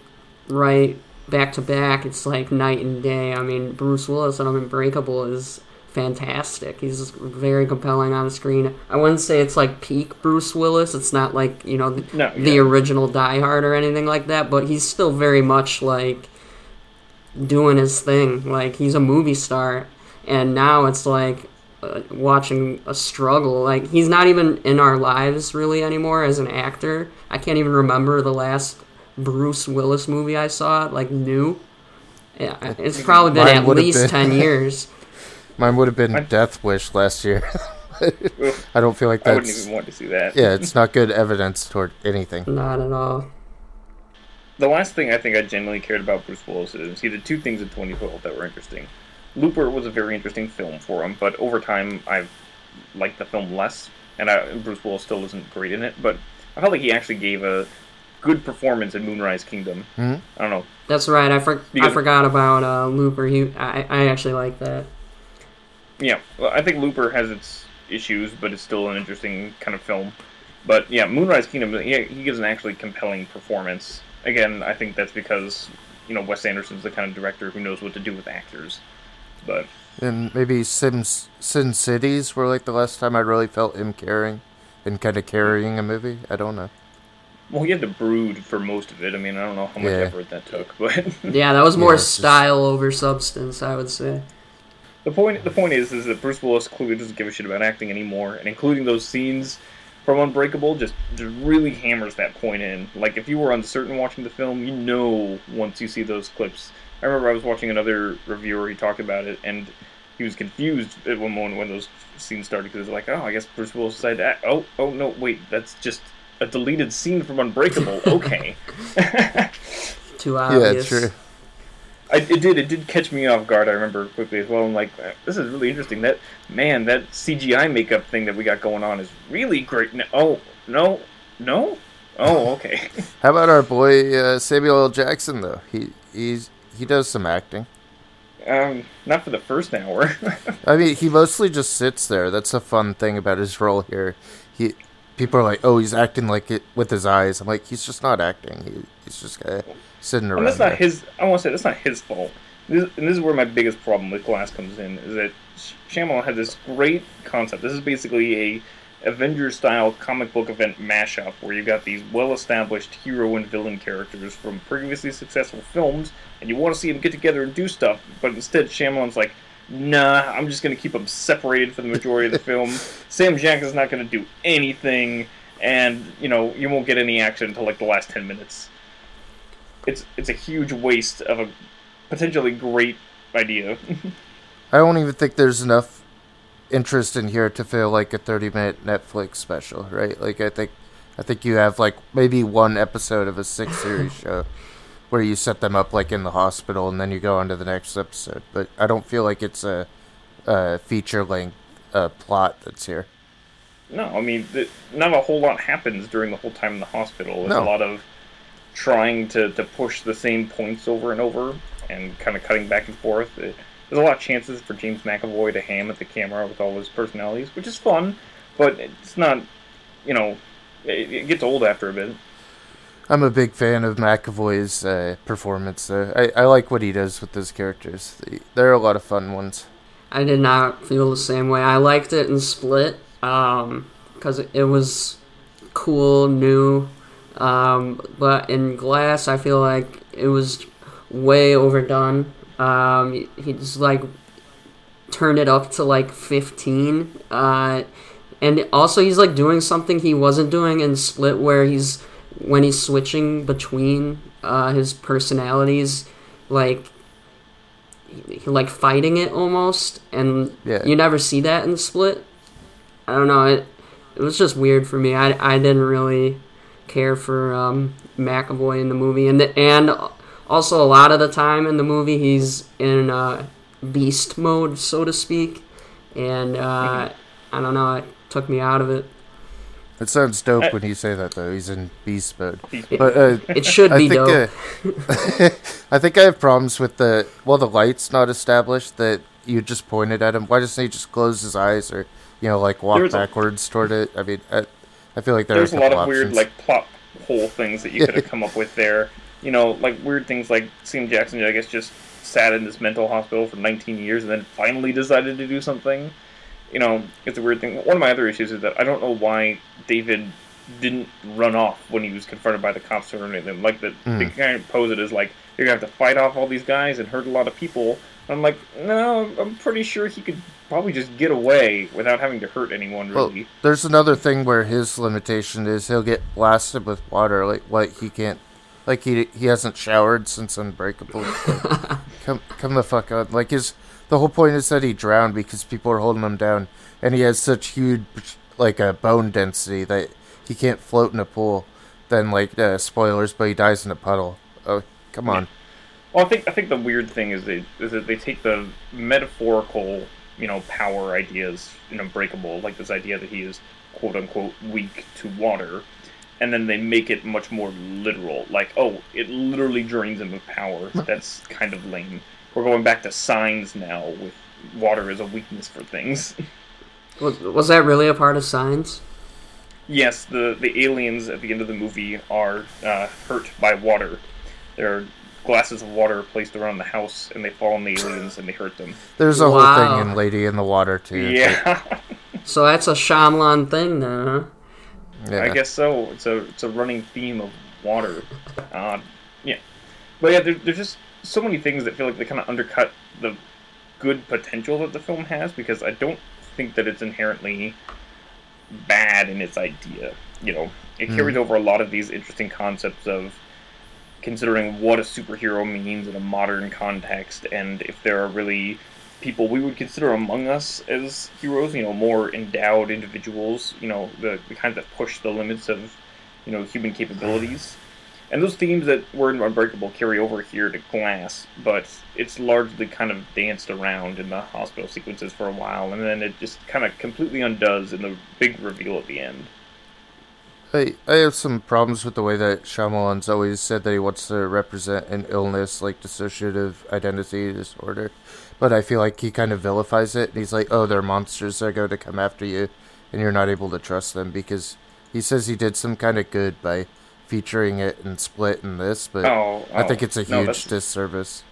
S6: right back to back, it's like night and day. I mean Bruce Willis on Unbreakable is fantastic. He's very compelling on the screen. I wouldn't say it's like peak Bruce Willis. It's not like you know the,
S5: No,
S6: the
S5: yeah.
S6: original Die Hard or anything like that, but he's still very much like doing his thing. Like he's a movie star, and now it's like uh, watching a struggle. Like he's not even in our lives really anymore as an actor. I can't even remember the last Bruce Willis movie I saw. Like new. Yeah, it's probably been
S1: Mine
S6: at
S1: would've
S6: least
S1: been-
S6: ten years.
S1: Mine would have been
S5: I-
S1: Death Wish last year. I don't feel like
S5: I wouldn't
S1: that's
S5: even want to see that.
S1: yeah, it's not good evidence toward anything.
S6: Not at all.
S5: The last thing I think I genuinely cared about Bruce Willis is he did two things in 2012 that were interesting. Looper was a very interesting film for him, but over time I've liked the film less, and I, Bruce Willis still isn't great in it. But I felt like he actually gave a good performance in Moonrise Kingdom.
S1: Mhm.
S5: I don't know.
S6: That's right. I, for- I forgot about uh, Looper. He, I, I actually like that.
S5: Yeah, well, I think Looper has its issues, but it's still an interesting kind of film. But yeah, Moonrise Kingdom, he, he gives an actually compelling performance. Again, I think that's because you know Wes Anderson's the kind of director who knows what to do with actors. But
S1: And maybe Sims Sin Cities were like the last time I really felt him caring and kind of carrying a movie. I don't know.
S5: Well, he had to brood for most of it. I mean, I don't know how much
S1: Yeah.
S5: effort that took, but
S6: Yeah, that was more
S1: Yeah, it's just-
S6: style over substance, I would say.
S5: the point the point is is that Bruce Willis clearly doesn't give a shit about acting anymore, and including those scenes from Unbreakable just, just really hammers that point in. Like if you were uncertain watching the film, you know once you see those clips. I remember I was watching another reviewer. He talked about it, and he was confused at one moment when those scenes started because like, oh, I guess Bruce Willis decided, to act. oh, oh no, wait, that's just a deleted scene from Unbreakable. Okay.
S6: Too
S1: Yeah, true.
S5: I, it did. It did catch me off guard. I remember quickly as well. I'm like, this is really interesting. That man, that CGI makeup thing that we got going on is really great. No, oh no, no. Oh, okay.
S1: How about our boy uh, Samuel L. Jackson though? He he's he does some acting.
S5: um, not for the first hour.
S1: I mean, he mostly just sits there. That's a fun thing about his role here. He people are like, "Oh, he's acting like it with his eyes." I'm like, he's just not acting. He, he's just of sitting around.
S5: and that's not
S1: there.
S5: his. I want to say that's not his fault. This, and this is where my biggest problem with Glass comes in: is that Sh- Shyamalan had this great concept. This is basically a Avengers style comic book event mashup where you've got these well established hero and villain characters from previously successful films, and you want to see them get together and do stuff, but instead Shyamalan's like, nah, I'm just going to keep them separated for the majority of the film. Sam Jackson's not going to do anything, and, you know, you won't get any action until like the last 10 minutes. It's, it's a huge waste of a potentially great idea.
S1: I don't even think there's enough interest in here to feel like a 30 minute Netflix special, right? Like I think I think you have like maybe one episode of a six series show where you set them up like in the hospital and then you go on to the next episode. But I don't feel like it's a, a feature length uh, plot that's here.
S5: No, I mean, th- not a whole lot happens during the whole time in the hospital. It's
S1: No.
S5: a lot of trying to, to push the same points over and over and kind of cutting back and forth. It, there's a lot of chances for James McAvoy to ham at the camera with all his personalities, which is fun, but it's not, you know, it, it gets old after a bit.
S1: I'm a big fan of McAvoy's uh, performance. I, I like what he does with those characters. There are a lot of fun ones.
S6: I did not feel the same way. I liked it in Split because it was cool, new. Um, but in Glass, I feel like it was way overdone. Um, he- he's like turned it up to like 15. Uh, and also, he's like doing something he wasn't doing in Split, where he's when he's switching between uh, his personalities, like he, like fighting it almost, and
S1: Yeah.
S6: you never see that in the Split. I don't know. It it was just weird for me. I, I didn't really care for um, McAvoy in the movie, and the, and also a lot of the time in the movie he's in uh, beast mode, so to speak, and uh, I don't know. It took me out of it.
S1: It sounds dope
S5: Uh,
S1: when you say that though. He's in beast mode. But uh,
S6: It should
S1: I
S6: be
S1: think
S6: dope.
S1: uh, I think I have problems with the well, the light's not established that you just pointed at him. Why doesn't he just close his eyes or you know like walk
S5: There's a-
S1: backwards toward it? I mean, I, I feel like there
S5: There's
S1: are
S5: a
S1: a
S5: lot
S1: couple
S5: of weird like plot hole things that you could have come up with there. You know, like weird things like Sam Jackson, I guess, just sat in this mental hospital for 19 years and then finally decided to do something. You know, it's a weird thing. One of my other issues is that I don't know why David didn't run off when he was confronted by the cops or anything. Like the they
S1: Mm.
S5: kind of pose it as like you're gonna have to fight off all these guys and hurt a lot of people. I'm like, no, I'm pretty sure he could probably just get away without having to hurt anyone.
S1: Well,
S5: Really,
S1: there's another thing where his limitation is he'll get blasted with water. Like, like he can't, like he he hasn't showered since Unbreakable. Come come the fuck on. Like his the whole point is that he drowned because people are holding him down, and he has such huge like a bone density that he can't float in a pool. Then like uh, spoilers, but he dies in a puddle. Oh, come on.
S5: Well, I think I think the weird thing is they is that they take the metaphorical, you know, power ideas in Unbreakable, like this idea that he is quote unquote weak to water, and then they make it much more literal. Like, oh, it literally drains him of power. That's kind of lame. We're going back to signs now with water as a weakness for things.
S6: Was, was that really a part of Signs?
S5: yes, the the aliens at the end of the movie are uh, hurt by water. There are glasses of water placed around the house, and they fall on the aliens and they hurt them.
S1: There's a
S6: Wow.
S1: whole thing in Lady in the Water too.
S5: Yeah.
S6: So that's a Shyamalan thing then, huh?
S1: Yeah.
S5: I guess so. It's a it's a running theme of water. Uh, yeah, but yeah, there, there's just so many things that feel like they kind of undercut the good potential that the film has because I don't think that it's inherently bad in its idea. You know, it hmm. carries over a lot of these interesting concepts of considering what a superhero means in a modern context and if there are really people we would consider among us as heroes, you know, more endowed individuals, you know, the, the kinds that push the limits of, you know, human capabilities. And those themes that were in Unbreakable carry over here to Glass, but it's largely kind of danced around in the hospital sequences for a while, and then it just kind of completely undoes in the big reveal at the end.
S1: I, I have some problems with the way that Shyamalan's always said that he wants to represent an illness like dissociative identity disorder, but I feel like he kind of vilifies it. And he's like, "Oh, they're monsters that are going to come after you, and you're not able to trust them because he says he did some kind of good by featuring it and Split in this, but
S5: Oh,
S1: I
S5: oh,
S1: think it's a huge
S5: that's-
S1: disservice."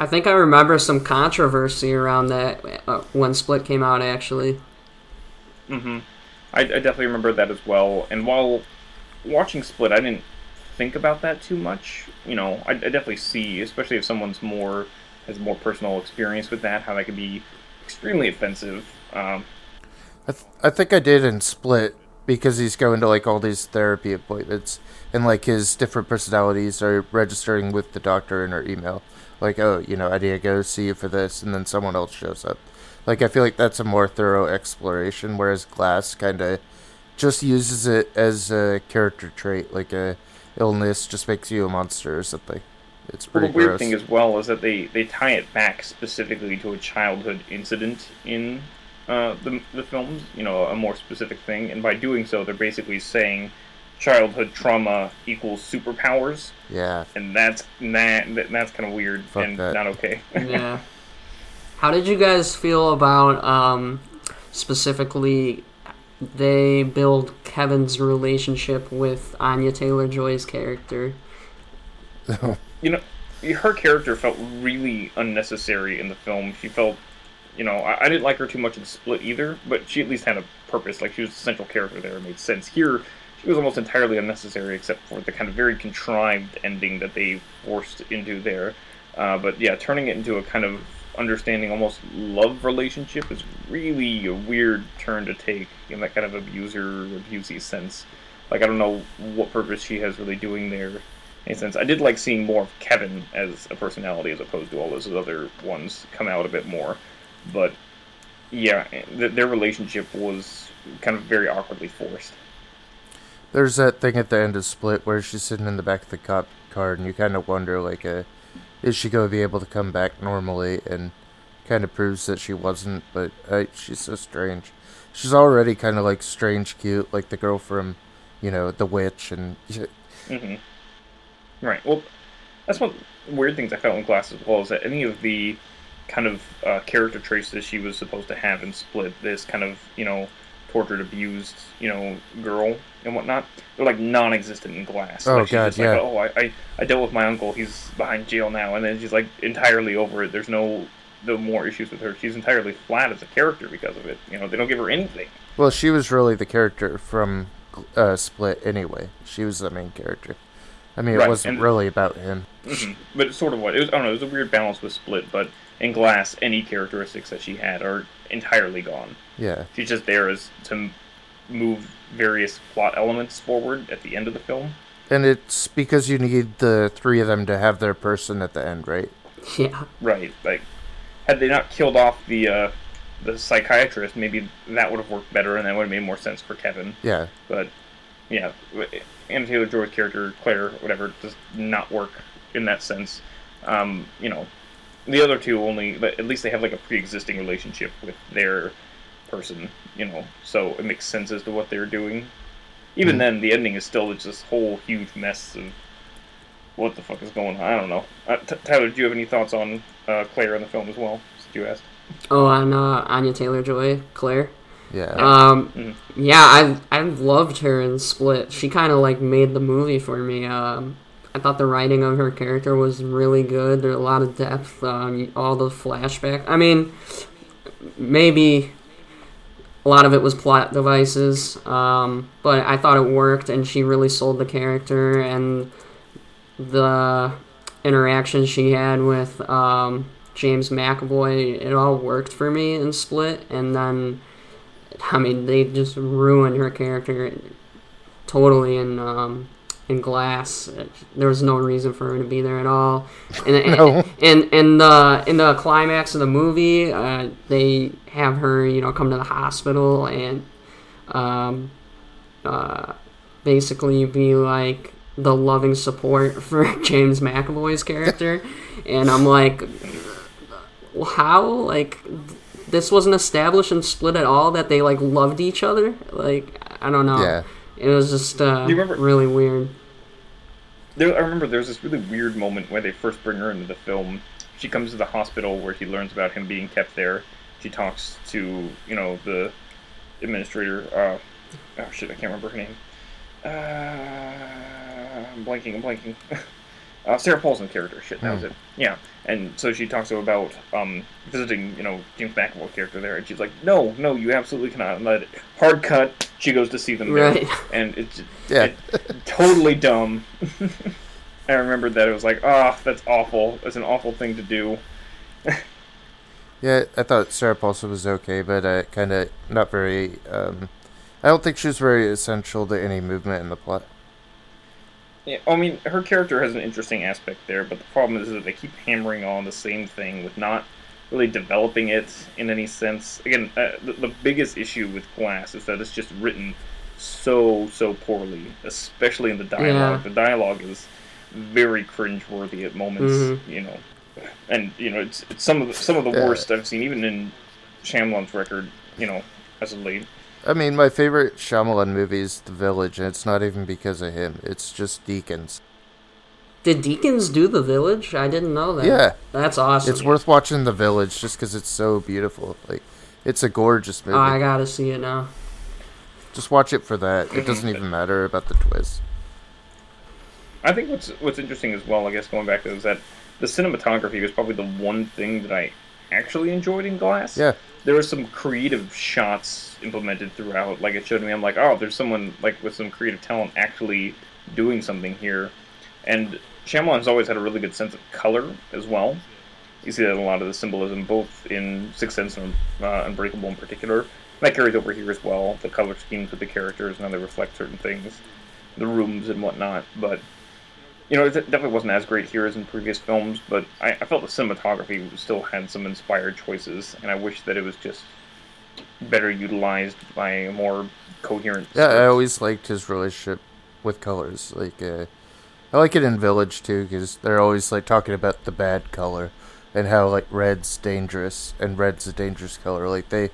S6: I think I remember some controversy around that uh, when Split came out, actually.
S5: hmm I, I definitely remember that as well. And while watching Split, I didn't think about that too much. You know, I, I definitely see, especially if someone's more has more personal experience with that, how that can be extremely offensive. Um,
S1: I, th- I think I did in Split because he's going to like all these therapy appointments and like his different personalities are registering with the doctor in her email. Like, oh, you know, I need to go see you for this, and then someone else shows up. Like, I feel like that's a more thorough exploration, whereas Glass kind of just uses it as a character trait, like a illness just makes you a monster or something. It's
S5: well,
S1: pretty
S5: the weird
S1: gross.
S5: thing as well is that they, they tie it back specifically to a childhood incident in uh, the, the films, you know, a more specific thing. And by doing so, they're basically saying childhood trauma equals superpowers.
S1: yeah,
S5: and that's that, that that's kind of weird
S1: Fuck
S5: and
S1: that.
S5: not okay.
S6: Yeah. How did you guys feel about um, specifically they build Kevin's relationship with Anya Taylor Joy's character?
S5: you know, her character felt really unnecessary in the film. She felt, you know, I, I didn't like her too much in Split either, but she at least had a purpose. Like she was the central character there. It made sense. Here, she was almost entirely unnecessary, except for the kind of very contrived ending that they forced into there. Uh, but yeah, turning it into a kind of understanding, almost love relationship is really a weird turn to take in that kind of abuser, abusey sense. Like I don't know what purpose she has really doing there. In sense, I did like seeing more of Kevin as a personality as opposed to all those other ones come out a bit more. But yeah, th- their relationship was kind of very awkwardly forced.
S1: There's that thing at the end of Split where she's sitting in the back of the cop car, and you kind of wonder, like, uh, is she going to be able to come back normally? And kind of proves that she wasn't, but uh, she's so strange. She's already kind of like strange cute, like the girl from, you know, The Witch, and
S5: hmm Right. Well, that's one weird things I felt in Glass as well is that any of the kind of uh, character traits that she was supposed to have in Split, this kind of you know tortured, abused, you know, girl and whatnot, they're like non-existent in Glass.
S1: Oh,
S5: like,
S1: God, yeah.
S5: Like, oh, I, I I dealt with my uncle. He's behind jail now, and then she's like entirely over it. There's no no more issues with her. She's entirely flat as a character because of it. You know, they don't give her anything.
S1: well, she was really the character from uh, Split anyway. She was the main character. I mean, it
S5: Right,
S1: wasn't
S5: and-
S1: really about him.
S5: hmm But it's sort of what it was. I don't know. It was a weird balance with Split, but in Glass, any characteristics that she had are entirely gone.
S1: Yeah.
S5: She's just there as to move various plot elements forward at the end of the film.
S1: And it's because you need the three of them to have their person at the end, right?
S6: Yeah.
S5: Right. Like had they not killed off the uh, the psychiatrist, maybe that would have worked better, and that would have made more sense for Kevin.
S1: Yeah.
S5: But yeah, Anna Taylor Joy's character Claire, whatever, does not work in that sense. Um, you know, the other two only, but at least they have like a pre-existing relationship with their person. You know, so it makes sense as to what they're doing. Even
S1: Mhm.
S5: then, the ending is still just this whole huge mess of what the fuck is going on. I don't know. Uh, T- Tyler, do you have any thoughts on uh, Claire in the film as well? Since you asked.
S6: Oh, on uh, Anya Taylor Joy, Claire.
S1: Yeah.
S6: Um,
S5: Mhm.
S6: yeah, I I loved her in Split. She kind of like made the movie for me. Um, I thought the writing of her character was really good. There's a lot of depth. Um, all the flashback. I mean, maybe a lot of it was plot devices, um, but I thought it worked, and she really sold the character and the interaction she had with um, James McAvoy. It all worked for me in Split, and then I mean they just ruined her character totally in um, in Glass. There was no reason for her to be there at all. And and,
S1: No.
S6: and, and the in the climax of the movie, uh, they have her you know come to the hospital and um, uh, basically be like the loving support for James McAvoy's character, and I'm like, how like this wasn't established and split at all that they like loved each other. Like I don't know.
S1: Yeah.
S6: It was just uh,
S5: You remember-
S6: really weird.
S5: There, I remember there's this really weird moment where they first bring her into the film. She comes to the hospital where he learns about him being kept there. She talks to, you know, the administrator. Uh, oh shit, I can't remember her name. Uh, I'm blanking. I'm blanking. uh, Sarah Paulson character. Shit, that was it. Yeah, and so she talks to him about um, visiting, you know, James McAvoy character there, and she's like, "No, no, you absolutely cannot." Let it. Hard cut. She goes to see them there,
S6: Right.
S5: and it's
S1: Yeah.
S5: it- totally dumb. I remember that it was like, ah, that's awful. It's an awful thing to do.
S1: Yeah, I thought Sarah Paulson was okay, but uh, kind of not very. Um, I don't think she was very essential to any movement in the plot.
S5: Yeah, I mean, her character has an interesting aspect there, but the problem is that they keep hammering on the same thing with not really developing it in any sense. Again, uh, the, the biggest issue with Glass is that it's just written so so poorly, especially in the dialogue.
S6: Yeah.
S5: The dialogue is very cringeworthy at moments,
S6: Mhm.
S5: you know, and you know it's, it's some of the, some of the
S1: Yeah.
S5: worst I've seen, even in Shyamalan's record, you know, as of late.
S1: I mean, my favorite Shyamalan movie is The Village, and it's not even because of him. It's just Deakins.
S6: Did Deakins do the village? I didn't know that.
S1: Yeah.
S6: That's awesome.
S1: It's worth watching The Village just because it's so beautiful. Like, it's a gorgeous movie.
S6: Oh, I gotta see it now.
S1: Just watch it for that. It doesn't even matter about the twist.
S5: I think what's what's interesting as well, I guess, going back to is that the cinematography was probably the one thing that I actually enjoyed in Glass.
S1: Yeah.
S5: There were some creative shots implemented throughout. Like it showed me, I'm like, oh, there's someone like with some creative talent actually doing something here. And Shyamalan's always had a really good sense of color as well. You see that in a lot of the symbolism, both in Sixth Sense and uh, Unbreakable in particular. And That carries over here as well. The color schemes of the characters and how they reflect certain things, the rooms and whatnot. But you know, it definitely wasn't as great here as in previous films, but I, I felt the cinematography still had some inspired choices, and I wish that it was just better utilized by a more coherent.
S1: Yeah, I always liked his relationship with colors. Like, uh, I like it in Village too because they're always like talking about the bad color and how like red's dangerous and red's a dangerous color. Like they,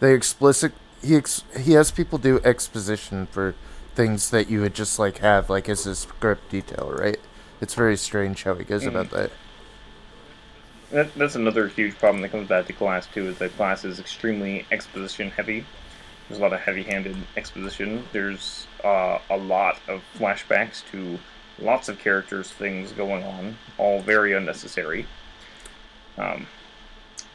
S1: they explicit. He ex- he has people do exposition for things that you would just like have like as a script detail, right? It's very strange how he goes about that.
S5: That, that's another huge problem that comes back to Glass too. Is that Glass is extremely exposition heavy. There's a lot of heavy-handed exposition. There's uh, a lot of flashbacks to lots of characters, things going on, all very unnecessary. Um,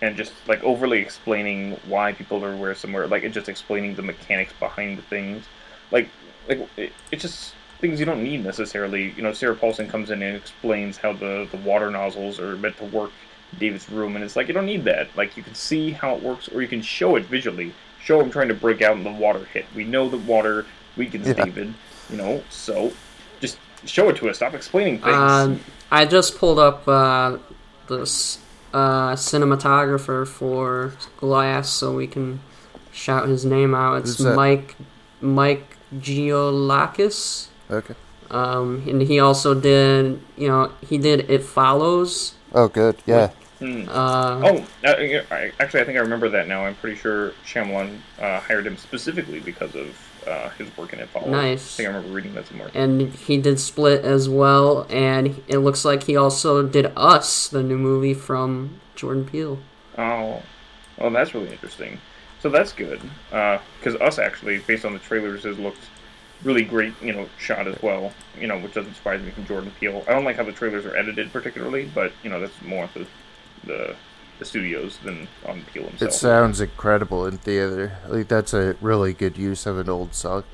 S5: and just like overly explaining why people are where somewhere, like just explaining the mechanics behind things, like like it, it's just things you don't need necessarily. You know, Sarah Paulson comes in and explains how the the water nozzles are meant to work in David's room, and it's like you don't need that. Like you can see how it works, or you can show it visually. Show him trying to break out and the water hit. We know that water weakens
S1: Yeah.
S5: David. You know, so just show it to us. Stop explaining things.
S6: Um, I just pulled up uh, this uh, cinematographer for Glass, so we can shout his name out. It's
S1: Who's that?
S6: Mike Mike Gioulakis.
S1: Okay.
S6: Um, and he also did, you know, he did It Follows.
S1: Oh, good. Yeah.
S5: Hmm.
S6: Uh,
S5: Oh, uh, yeah, I, actually, I think I remember that now. I'm pretty sure Shyamalan uh, hired him specifically because of uh, his work in It Follows.
S6: Nice.
S5: I think I remember reading that somewhere.
S6: and he did Split as well, and it looks like he also did Us, the new movie from Jordan Peele.
S5: Oh, well, that's really interesting. So that's good. Uh, because Us, actually, based on the trailers, has looked really great, you know, shot as well, you know, which doesn't surprise me from Jordan Peele. I don't like how the trailers are edited particularly, but, you know, that's more the, the, the studios than on Peele himself.
S1: It sounds incredible in theater. Like that's a really good use of an old song.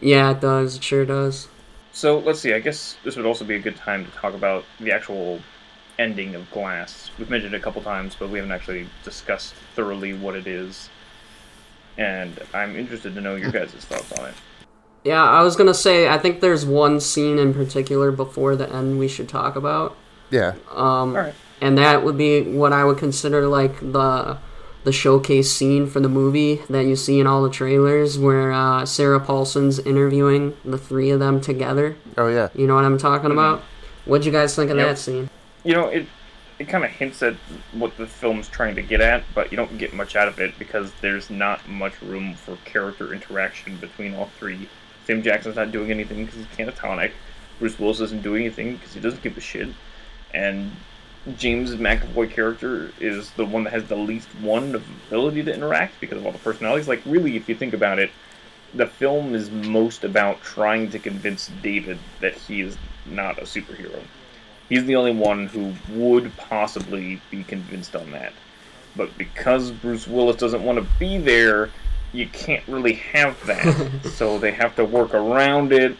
S6: Yeah, it does. It sure does.
S5: So let's see. I guess this would also be a good time to talk about the actual ending of Glass. We've mentioned it a couple times, but we haven't actually discussed thoroughly what it is. And I'm interested to know your guys' thoughts on it.
S6: Yeah, I was gonna say, I think there's one scene in particular before the end we should talk about.
S1: Yeah.
S6: Um,
S5: All right.
S6: and that would be what I would consider like the the showcase scene for the movie that you see in all the trailers, where uh, Sarah Paulson's interviewing the three of them together.
S1: Oh yeah.
S6: You know what I'm talking about? What'd you guys think of
S5: Yep.
S6: that scene?
S5: You know, it it kind of hints at what the film's trying to get at, but you don't get much out of it because there's not much room for character interaction between all three. Sam Jackson's not doing anything because he's catatonic. Bruce Willis isn't doing anything because he doesn't give a shit. And James McAvoy character is the one that has the least one of ability to interact because of all the personalities. Like, really, if you think about it, the film is most about trying to convince David that he is not a superhero. He's the only one who would possibly be convinced on that. But because Bruce Willis doesn't want to be there, you can't really have that. so they have to work around it,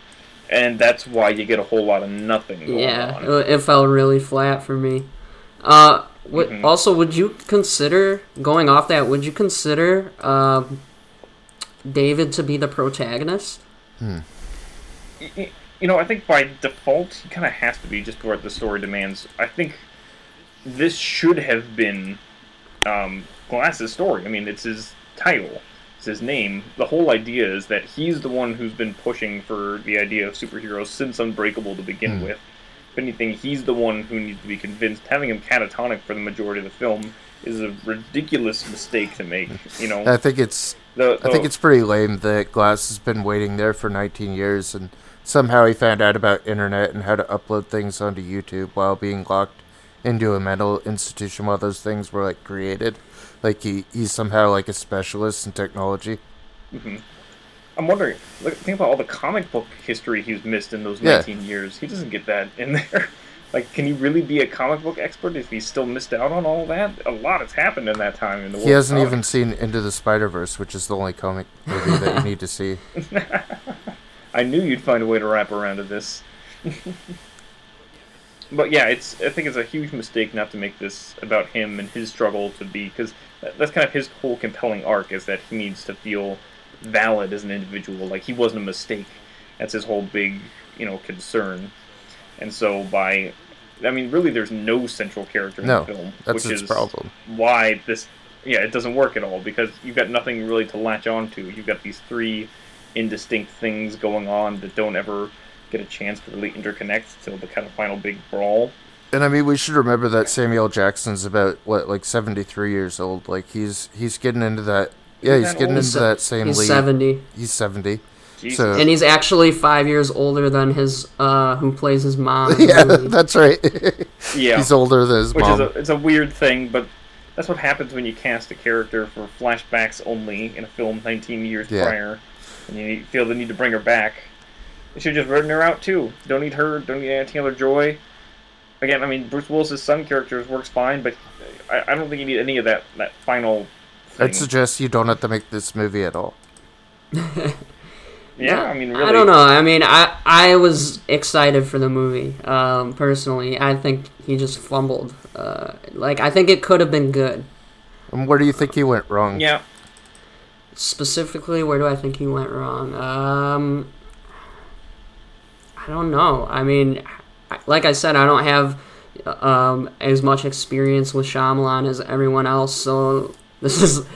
S5: and that's why you get a whole lot of nothing going
S6: Yeah,
S5: on.
S6: it it felt really flat for me. Uh, what,
S5: Mhm.
S6: Also, would you consider going off that? Would you consider um, David to be the protagonist?
S5: Y- y- You know, I think by default he kind of has to be just what the story demands. I think this should have been um, Glass's story. I mean, it's his title, it's his name. The whole idea is that he's the one who's been pushing for the idea of superheroes since Unbreakable to begin with. If anything, he's the one who needs to be convinced. Having him catatonic for the majority of the film is a ridiculous mistake to make. You know,
S1: I think it's
S5: the,
S1: I think it's pretty lame that Glass has been waiting there for 19 years and somehow he found out about internet and how to upload things onto YouTube while being locked into a mental institution while those things were like created. Like he he's somehow like a specialist in technology. Mm-hmm.
S5: I'm wondering, look, think about all the comic book history he's missed in those
S1: Yeah.
S5: 19 years. He doesn't get that in there. Like, can he really be a comic book expert if he's still missed out on all that? A lot has happened in that time in the world.
S1: He hasn't even seen Into the Spider Verse, which is the only comic movie that you need to see.
S5: I knew you'd find a way to wrap around to this. but yeah, it's. I think it's a huge mistake not to make this about him and his struggle to be, because that's kind of his whole compelling arc is that he needs to feel valid as an individual, like he wasn't a mistake. That's his whole big, you know, concern. And so by, I mean, really, there's no central character in
S1: No,
S5: the film,
S1: that's
S5: which is
S1: problem.
S5: why this yeah it doesn't work at all because you've got nothing really to latch on to you've got these three indistinct things going on that don't ever get a chance to really interconnect till the kind of final big brawl
S1: And I mean, we should remember that Samuel Jackson's about what, like seventy three years old. Like he's he's getting into that. Yeah,
S5: Isn't
S1: he's
S5: that
S1: getting
S5: old?
S1: into that same
S6: He's
S1: league.
S6: 70.
S1: He's seventy. So
S6: And he's actually five years older than his, uh, who plays his mom.
S1: yeah,
S6: movie.
S1: that's right.
S5: yeah
S1: he's older than his
S5: which
S1: mom.
S5: is a, it's a weird thing but that's what happens when you cast a character for flashbacks only in a film 19 years
S1: Yeah.
S5: prior and you feel the need to bring her back you should have just written her out too don't need her don't need Anna Taylor Joy again I mean Bruce Willis's son characters works fine but I, I don't think you need any of that that final thing.
S1: I'd suggest you don't have to make this movie at all.
S5: yeah I mean really
S6: I don't know. I mean, I I was excited for the movie. Um, personally, I think he just fumbled. Uh, like I think it could have been good.
S1: And where do you think he went wrong?
S5: yeah
S6: Specifically, where do I think he went wrong? Um, I don't know. I mean, like I said, I don't have um, as much experience with Shyamalan as everyone else. So this is,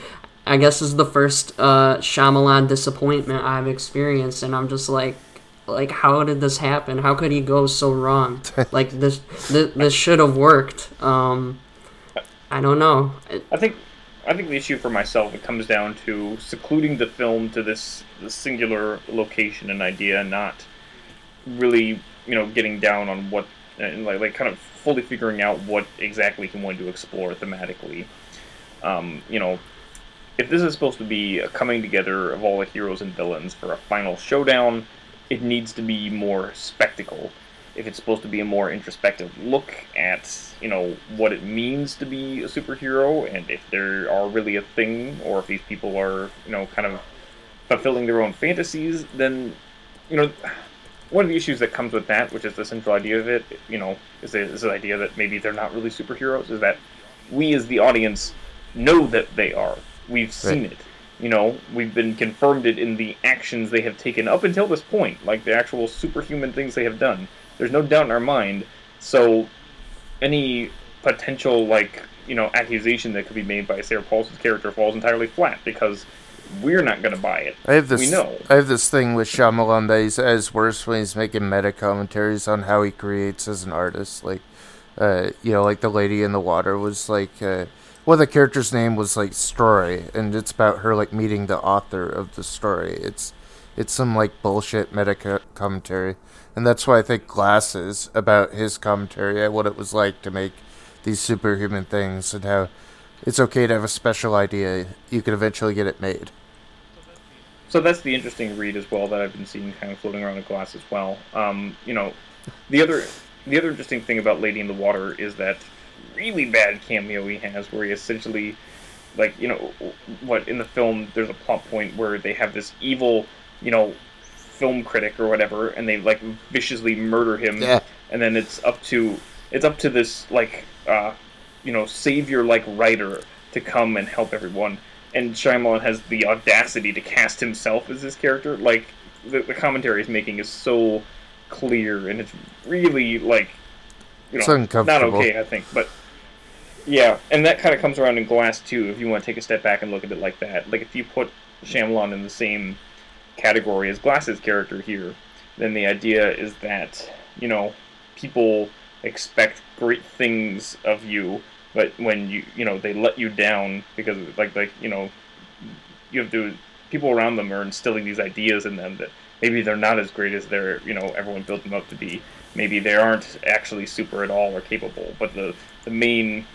S6: I guess, this is the first uh, Shyamalan disappointment I've experienced, and I'm just like, like, how did this happen? How could he go so wrong? like this, this, this should have worked. Um, I don't know.
S5: I think I think the issue for myself it comes down to secluding the film to this, this singular location and idea, not really you know getting down on what and like, like kind of fully figuring out what exactly he wanted to explore thematically. Um, you know, if this is supposed to be a coming together of all the heroes and villains for a final showdown, it needs to be more spectacle. If it's supposed to be a more introspective look at, you know, what it means to be a superhero, and if there are really a thing, or if these people are, you know, kind of fulfilling their own fantasies, then, you know, one of the issues that comes with that, which is the central idea of it, you know, is the, is the idea that maybe they're not really superheroes, is that we as the audience know that they are. We've seen
S1: Right.
S5: it. You know, we've been confirmed it in the actions they have taken up until this point, like the actual superhuman things they have done. There's no doubt in our mind. So, any potential like you know accusation that could be made by Sarah Paulson's character falls entirely flat because we're not going to buy it.
S1: I have this.
S5: We know.
S1: I have this thing with Shyamalan that he's at worse when he's making meta commentaries on how he creates as an artist. Like, uh, you know, like the lady in the water was like, uh, well, the character's name was like Story, and it's about her like meeting the author of the story. It's, it's some like bullshit meta commentary, and that's why I think Glasses about his commentary at what it was like to make these superhuman things and how it's okay to have a special idea. You can eventually get it made.
S5: So that's the interesting read as well that I've been seeing kind of floating around the glass as well. Um, you know, the other the other interesting thing about Lady in the Water is that really bad cameo he has, where he essentially, like you know, what in the film there's a plot point where they have this evil, you know, film critic or whatever, and they like viciously murder him,
S1: Yeah.
S5: and then it's up to it's up to this like uh, you know savior like writer to come and help everyone. And Shyamalan has the audacity to cast himself as this character. Like the, the commentary he's making is so clear, and it's really like you know not okay. I think, but yeah, and that kind of comes around in Glass too. If you want to take a step back and look at it like that, like if you put Shyamalan in the same category as Glass's character here, then the idea is that you know people expect great things of you, but when you you know they let you down because like like you know you have to people around them are instilling these ideas in them that maybe they're not as great as they're you know everyone built them up to be. Maybe they aren't actually super at all or capable. But the the main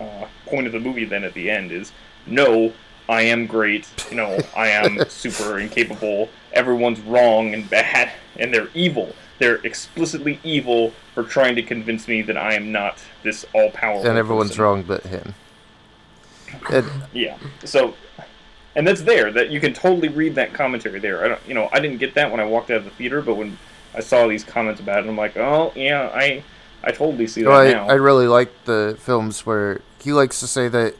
S5: uh, point of the movie then at the end is no, I am great. You know, I am super incapable. Everyone's wrong and bad, and they're evil. They're explicitly evil for trying to convince me that I am not this all powerful.
S1: and everyone's
S5: person.
S1: wrong but him.
S5: Yeah. So, and that's there. That you can totally read that commentary there. I don't, you know, I didn't get that when I walked out of the theater, but when I saw these comments about it, I'm like, oh yeah, I, I totally see that
S1: well, I,
S5: now.
S1: I really like the films where he likes to say that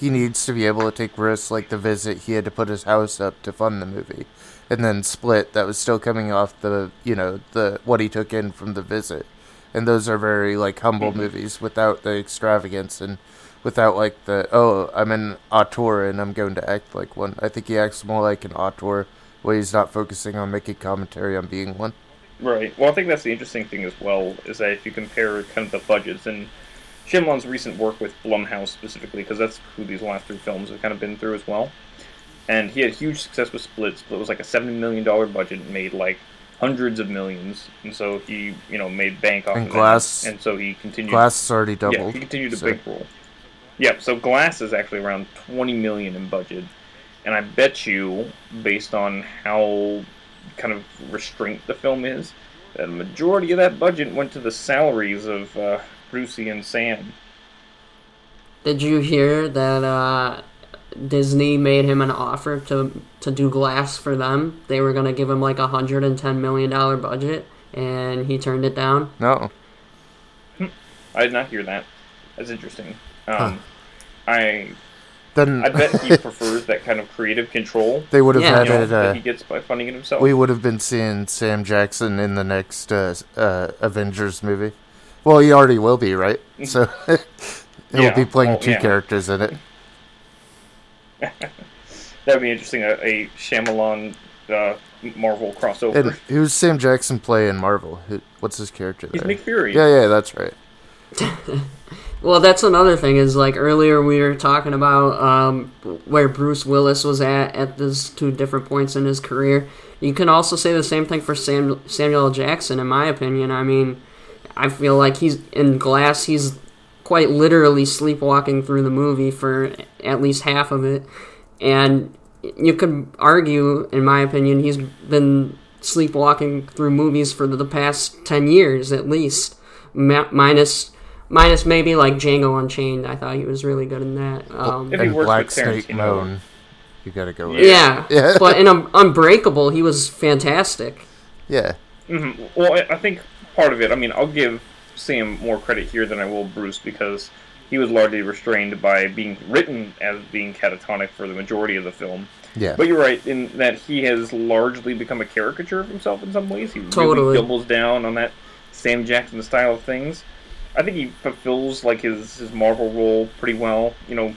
S1: he needs to be able to take risks, like the visit he had to put his house up to fund the movie, and then Split that was still coming off the you know the what he took in from the visit, and those are very like humble mm-hmm. movies without the extravagance and without like the oh I'm an auteur and I'm going to act like one. I think he acts more like an auteur, where he's not focusing on making commentary on being one.
S5: Right. Well, I think that's the interesting thing as well is that if you compare kind of the budgets and Shyamalan's recent work with Blumhouse specifically, because that's who these last three films have kind of been through as well. And he had huge success with Split. Split was like a seventy million dollar budget, and made like hundreds of millions, and so he you know made bank off
S1: And
S5: of
S1: Glass-.
S5: And so he continued.
S1: Glass is already
S5: Yeah,
S1: doubled.
S5: he continued a
S1: so-
S5: big. Yeah, so Glass is actually around twenty million in budget, and I bet you, based on how kind of restraint the film is, that a majority of that budget went to the salaries of uh, Brucey and Sam.
S6: Did you hear that uh, Disney made him an offer to to do Glass for them? They were gonna give him like a hundred and ten million dollar budget, and he turned it down.
S1: No.
S5: I did not hear that. That's interesting. Um, I
S1: Then
S5: I bet he prefers that kind of creative control
S1: they would have
S6: Yeah.
S1: had
S5: you know,
S1: it.
S5: that
S1: Uh,
S5: he gets by funding it himself.
S1: we would have been seeing Sam Jackson in the next uh, uh, Avengers movie, Well, he already will be, right? So he'll
S5: Yeah,
S1: be playing
S5: well,
S1: two
S5: yeah.
S1: characters in it.
S5: That'd be interesting. A, a Shyamalan uh, Marvel crossover.
S1: And who's Sam Jackson play in Marvel? Who, what's his character
S5: He's
S1: there?
S5: Nick Fury.
S1: Yeah, yeah, that's right.
S6: Well, that's another thing. Is like earlier we were talking about um, where Bruce Willis was at at those two different points in his career. You can also say the same thing for Sam, Samuel Jackson, in my opinion. I mean, I feel like he's in Glass. He's quite literally sleepwalking through the movie for at least half of it, and you could argue, in my opinion, he's been sleepwalking through movies for the past ten years at least, Ma- minus minus maybe like Django Unchained. I thought he was really good in that. Um,
S5: If he
S1: And Black Snake Moan. You gotta go with.
S6: yeah,
S1: Yeah.
S6: but in um, Unbreakable, he was fantastic.
S1: Yeah.
S5: hmm Well, I, I think part of it. I mean, I'll give Sam more credit here than I will Bruce because he was largely restrained by being written as being catatonic for the majority of the film.
S1: Yeah.
S5: But you're right in that he has largely become a caricature of himself in some ways. He
S6: Totally.
S5: really doubles down on that Sam Jackson style of things. I think he fulfills like his his Marvel role pretty well, you know.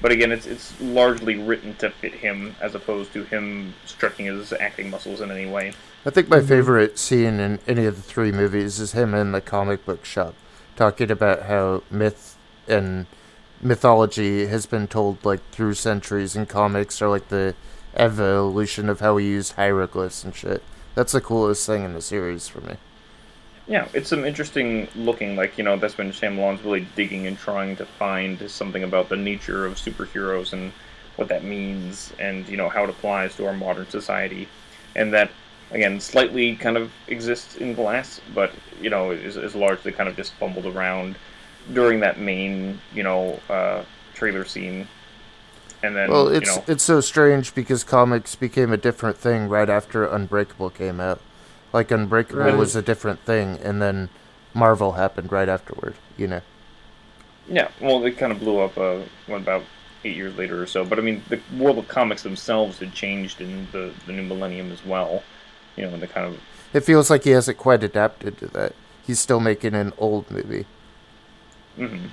S5: But again, it's it's largely written to fit him as opposed to him stretching his acting muscles in any way.
S1: I think my mm-hmm. favorite scene in any of the three movies is him in the comic book shop talking about how myth and mythology has been told like through centuries in comics or like the evolution of how we use hieroglyphs and shit. That's the coolest thing in the series for me.
S5: Yeah, it's some interesting looking. Like you know, that's when Shyamalan's really digging and trying to find something about the nature of superheroes and what that means, and you know how it applies to our modern society, and that again slightly kind of exists in Glass, but you know is, is largely kind of just fumbled around during that main you know uh, trailer scene, and then
S1: Well, it's
S5: you know
S1: it's so strange because comics became a different thing right after Unbreakable came out. Like Unbreakable
S6: Right.
S1: was a different thing, and then Marvel happened right afterward. You know.
S5: Yeah, well, it kind of blew up uh, what, about eight years later or so. But I mean, the world of comics themselves had changed in the, the new millennium as well. You know, and the kind of
S1: It feels like he hasn't quite adapted to that. He's still making an old movie.
S5: hmm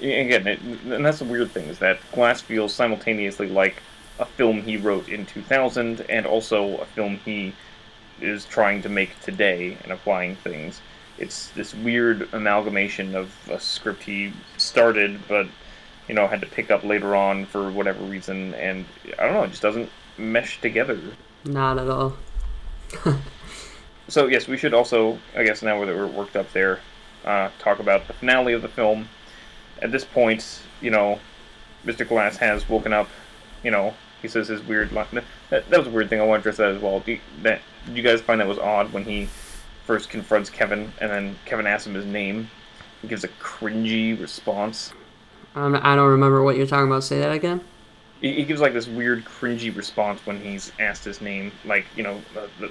S5: again, it, and that's the weird thing is that Glass feels simultaneously like a film he wrote in 2000 and also a film he is trying to make today and applying things. It's this weird amalgamation of a script he started, but you know had to pick up later on for whatever reason, and I don't know, it just doesn't mesh together.
S6: Not at all.
S5: So yes, we should also, I guess, now that we're worked up there, uh, talk about the finale of the film. At this point, you know, Mr. Glass has woken up. You know, he says his weird. Li- that, that was a weird thing. I want to address that as well. Do you, that did you guys find that was odd when he first confronts Kevin, and then Kevin asks him his name? He gives a cringy response.
S6: Um, I don't remember what you're talking about. Say that again.
S5: He, he gives like this weird cringy response when he's asked his name. Like you know, uh, the,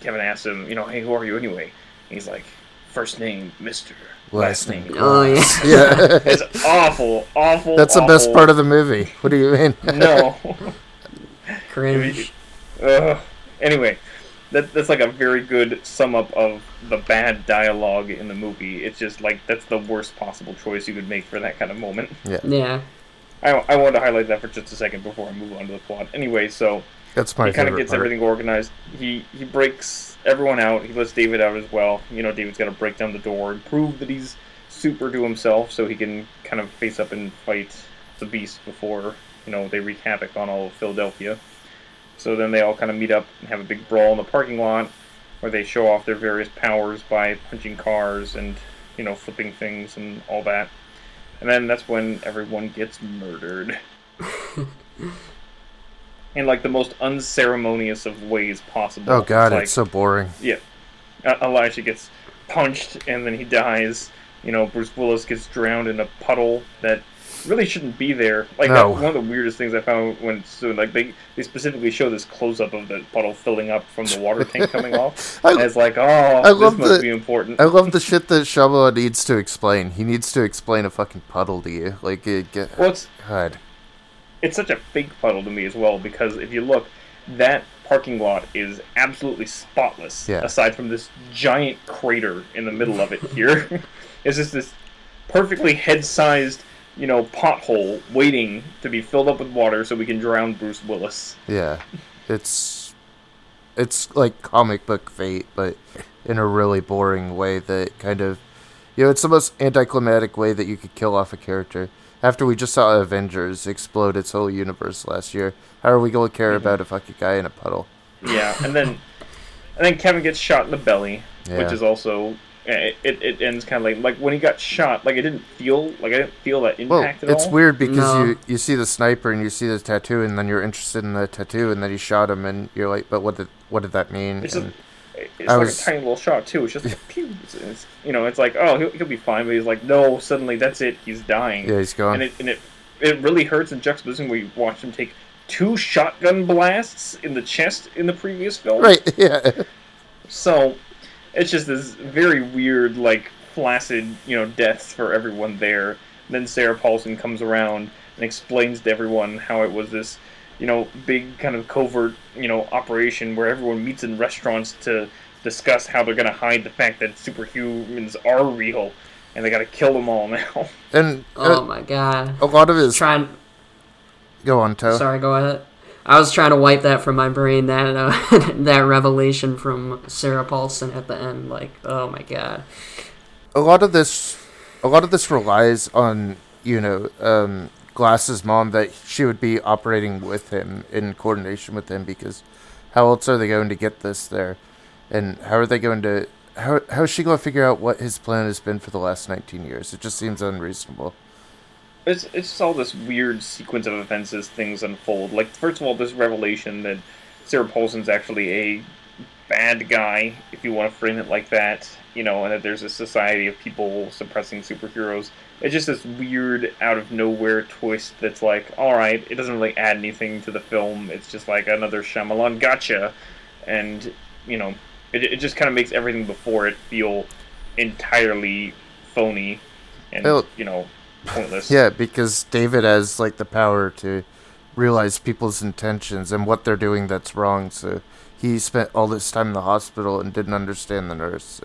S5: Kevin asks him, you know, hey, who are you anyway? And he's like, first name Mister, last,
S1: Last
S5: name.
S1: name.
S6: Oh yeah.
S1: Yeah,
S5: It's awful, awful.
S1: that's the best part of the movie. What do you mean?
S5: No.
S6: Cringe.
S5: Ugh. Anyway, that that's like a very good sum up of the bad dialogue in the movie. It's just like that's the worst possible choice you could make for that kind of moment.
S6: Yeah. Yeah.
S5: I, I wanted to highlight that for just a second before I move on to the plot. Anyway, so
S1: That's my
S5: he kind of gets
S1: part.
S5: everything organized. He he breaks everyone out. He lets David out as well. You know, David's got to break down the door and prove that he's super to himself, so he can kind of face up and fight the beast before you know they wreak havoc on all of Philadelphia. So then they all kind of meet up and have a big brawl in the parking lot, where they show off their various powers by punching cars and you know flipping things and all that. And then that's when everyone gets murdered. in like the most unceremonious of ways possible.
S1: Oh god,
S5: like,
S1: it's so boring.
S5: yeah. Uh, Elijah gets punched and then he dies. You know, Bruce Willis gets drowned in a puddle that really shouldn't be there. Like
S1: No.
S5: that, one of the weirdest things I found when so like they they specifically show this close up of the puddle filling up from the water tank coming off.
S1: I-
S5: and it's like, oh, this
S1: love
S5: must
S1: the-
S5: be important.
S1: I love the shit that Shyamalan needs to explain. He needs to explain a fucking puddle to you. Like, it get,
S5: well, it's
S1: God.
S5: It's such a fake puddle to me as well because if you look, that parking lot is absolutely spotless,
S1: Yeah.
S5: aside from this giant crater in the middle of it here. it's just this perfectly head-sized, you know, pothole waiting to be filled up with water so we can drown Bruce Willis.
S1: Yeah, it's it's like comic book fate, but in a really boring way that kind of you know it's the most anticlimactic way that you could kill off a character. After we just saw Avengers explode its whole universe last year, how are we going to care about a fucking guy in a puddle?
S5: Yeah, and then and then Kevin gets shot in the belly,
S1: Yeah.
S5: which is also it, it, it ends kind of like like when he got shot, like it didn't feel like I didn't feel that
S1: Well,
S5: impact at all.
S1: it's
S5: all.
S1: weird because
S6: No.
S1: you you see the sniper and you see the tattoo, and then you're interested in the tattoo, and then he shot him, and you're like, but what did what did that mean?
S5: It's, a,
S1: And-
S5: it's
S1: I
S5: like
S1: was-
S5: a tiny little shot too. It's just like, pew. It's, it's, you know, it's like oh he'll, he'll be fine, but he's like no, suddenly that's it, he's dying.
S1: yeah, he's gone.
S5: and it and it it really hurts in juxtaposition where you watch him take two shotgun blasts in the chest in the previous film.
S1: right? Yeah.
S5: So it's just this very weird, like flaccid, you know, deaths for everyone there. then Sarah Paulson comes around and explains to everyone how it was this, you know, big kind of covert, you know, operation where everyone meets in restaurants to discuss how they're gonna hide the fact that superhumans are real, and they gotta kill them all now.
S1: And
S6: Oh
S1: uh,
S6: my god.
S1: a lot of his
S6: Trying.
S1: go on, Toe.
S6: Sorry, go ahead. I was trying to wipe that from my brain. That uh, that revelation from Sarah Paulson at the end, like, oh my god.
S1: a lot of this a lot of this relies on you know um, glass's mom that she would be operating with him in coordination with him because how else are they going to get this there? And how are they going to how, how is she going to figure out what his plan has been for the last 19 years? It just seems unreasonable.
S5: It's it's just all this weird sequence of events as things unfold. Like first of all, this revelation that Sarah Paulson's actually a bad guy, if you want to frame it like that, you know, and that there's a society of people suppressing superheroes. It's just this weird out of nowhere twist that's like, all right, it doesn't really add anything to the film. It's just like another Shyamalan gotcha, and you know, it it just kind of makes everything before it feel entirely phony and
S1: Well,
S5: you know pointless.
S1: yeah because david has like the power to realize people's intentions and what they're doing that's wrong so he spent all this time in the hospital and didn't understand the nurse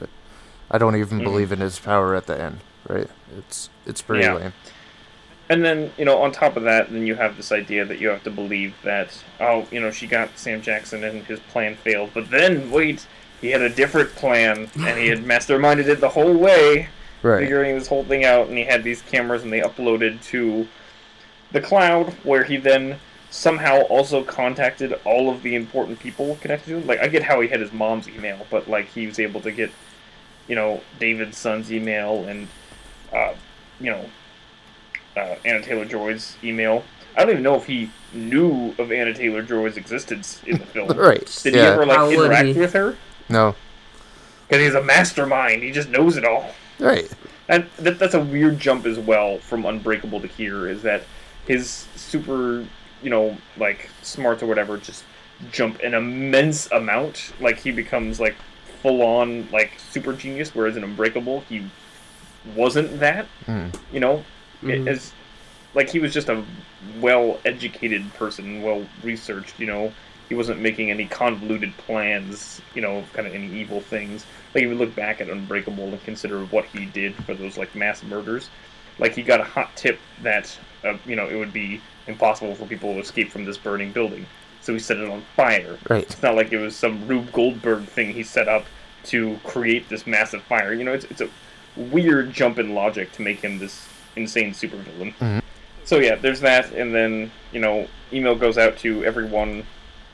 S1: i don't even
S5: Mhm.
S1: believe in his power at the end right it's it's pretty
S5: Yeah.
S1: lame
S5: And then, you know, on top of that, then you have this idea that you have to believe that, oh, you know, she got Sam Jackson and his plan failed. But then, wait, he had a different plan, and he had masterminded it the whole way,
S1: right
S5: figuring this whole thing out, and he had these cameras, and they uploaded to the cloud, where he then somehow also contacted all of the important people connected to him. Like, I get how he had his mom's email, but, like, he was able to get, you know, David's son's email and, uh, you know, uh, Anya Taylor-Joy's email. I don't even know if he knew of Anya Taylor-Joy's existence in the film.
S1: right
S5: Did he ever like
S6: How
S5: interact
S6: he?
S5: with her?
S1: no
S5: Because he's a mastermind. He just knows it all.
S1: right
S5: And that, that's a weird jump as well from Unbreakable to here. Is that his super, you know, like smarts or whatever just jump an immense amount. Like he becomes like full on like super genius, whereas in Unbreakable he wasn't that.
S1: Mm.
S5: You know, it is like he was just a well-educated person, well-researched. You know, he wasn't making any convoluted plans. You know, kind of any evil things. Like if you look back at Unbreakable and consider what he did for those like mass murders, like he got a hot tip that uh, you know it would be impossible for people to escape from this burning building, so he set it on fire.
S1: right
S5: It's not like it was some Rube Goldberg thing he set up to create this massive fire. You know, it's it's a weird jump in logic to make him this insane supervillain.
S1: Mhm.
S5: So yeah, there's that, and then you know, email goes out to everyone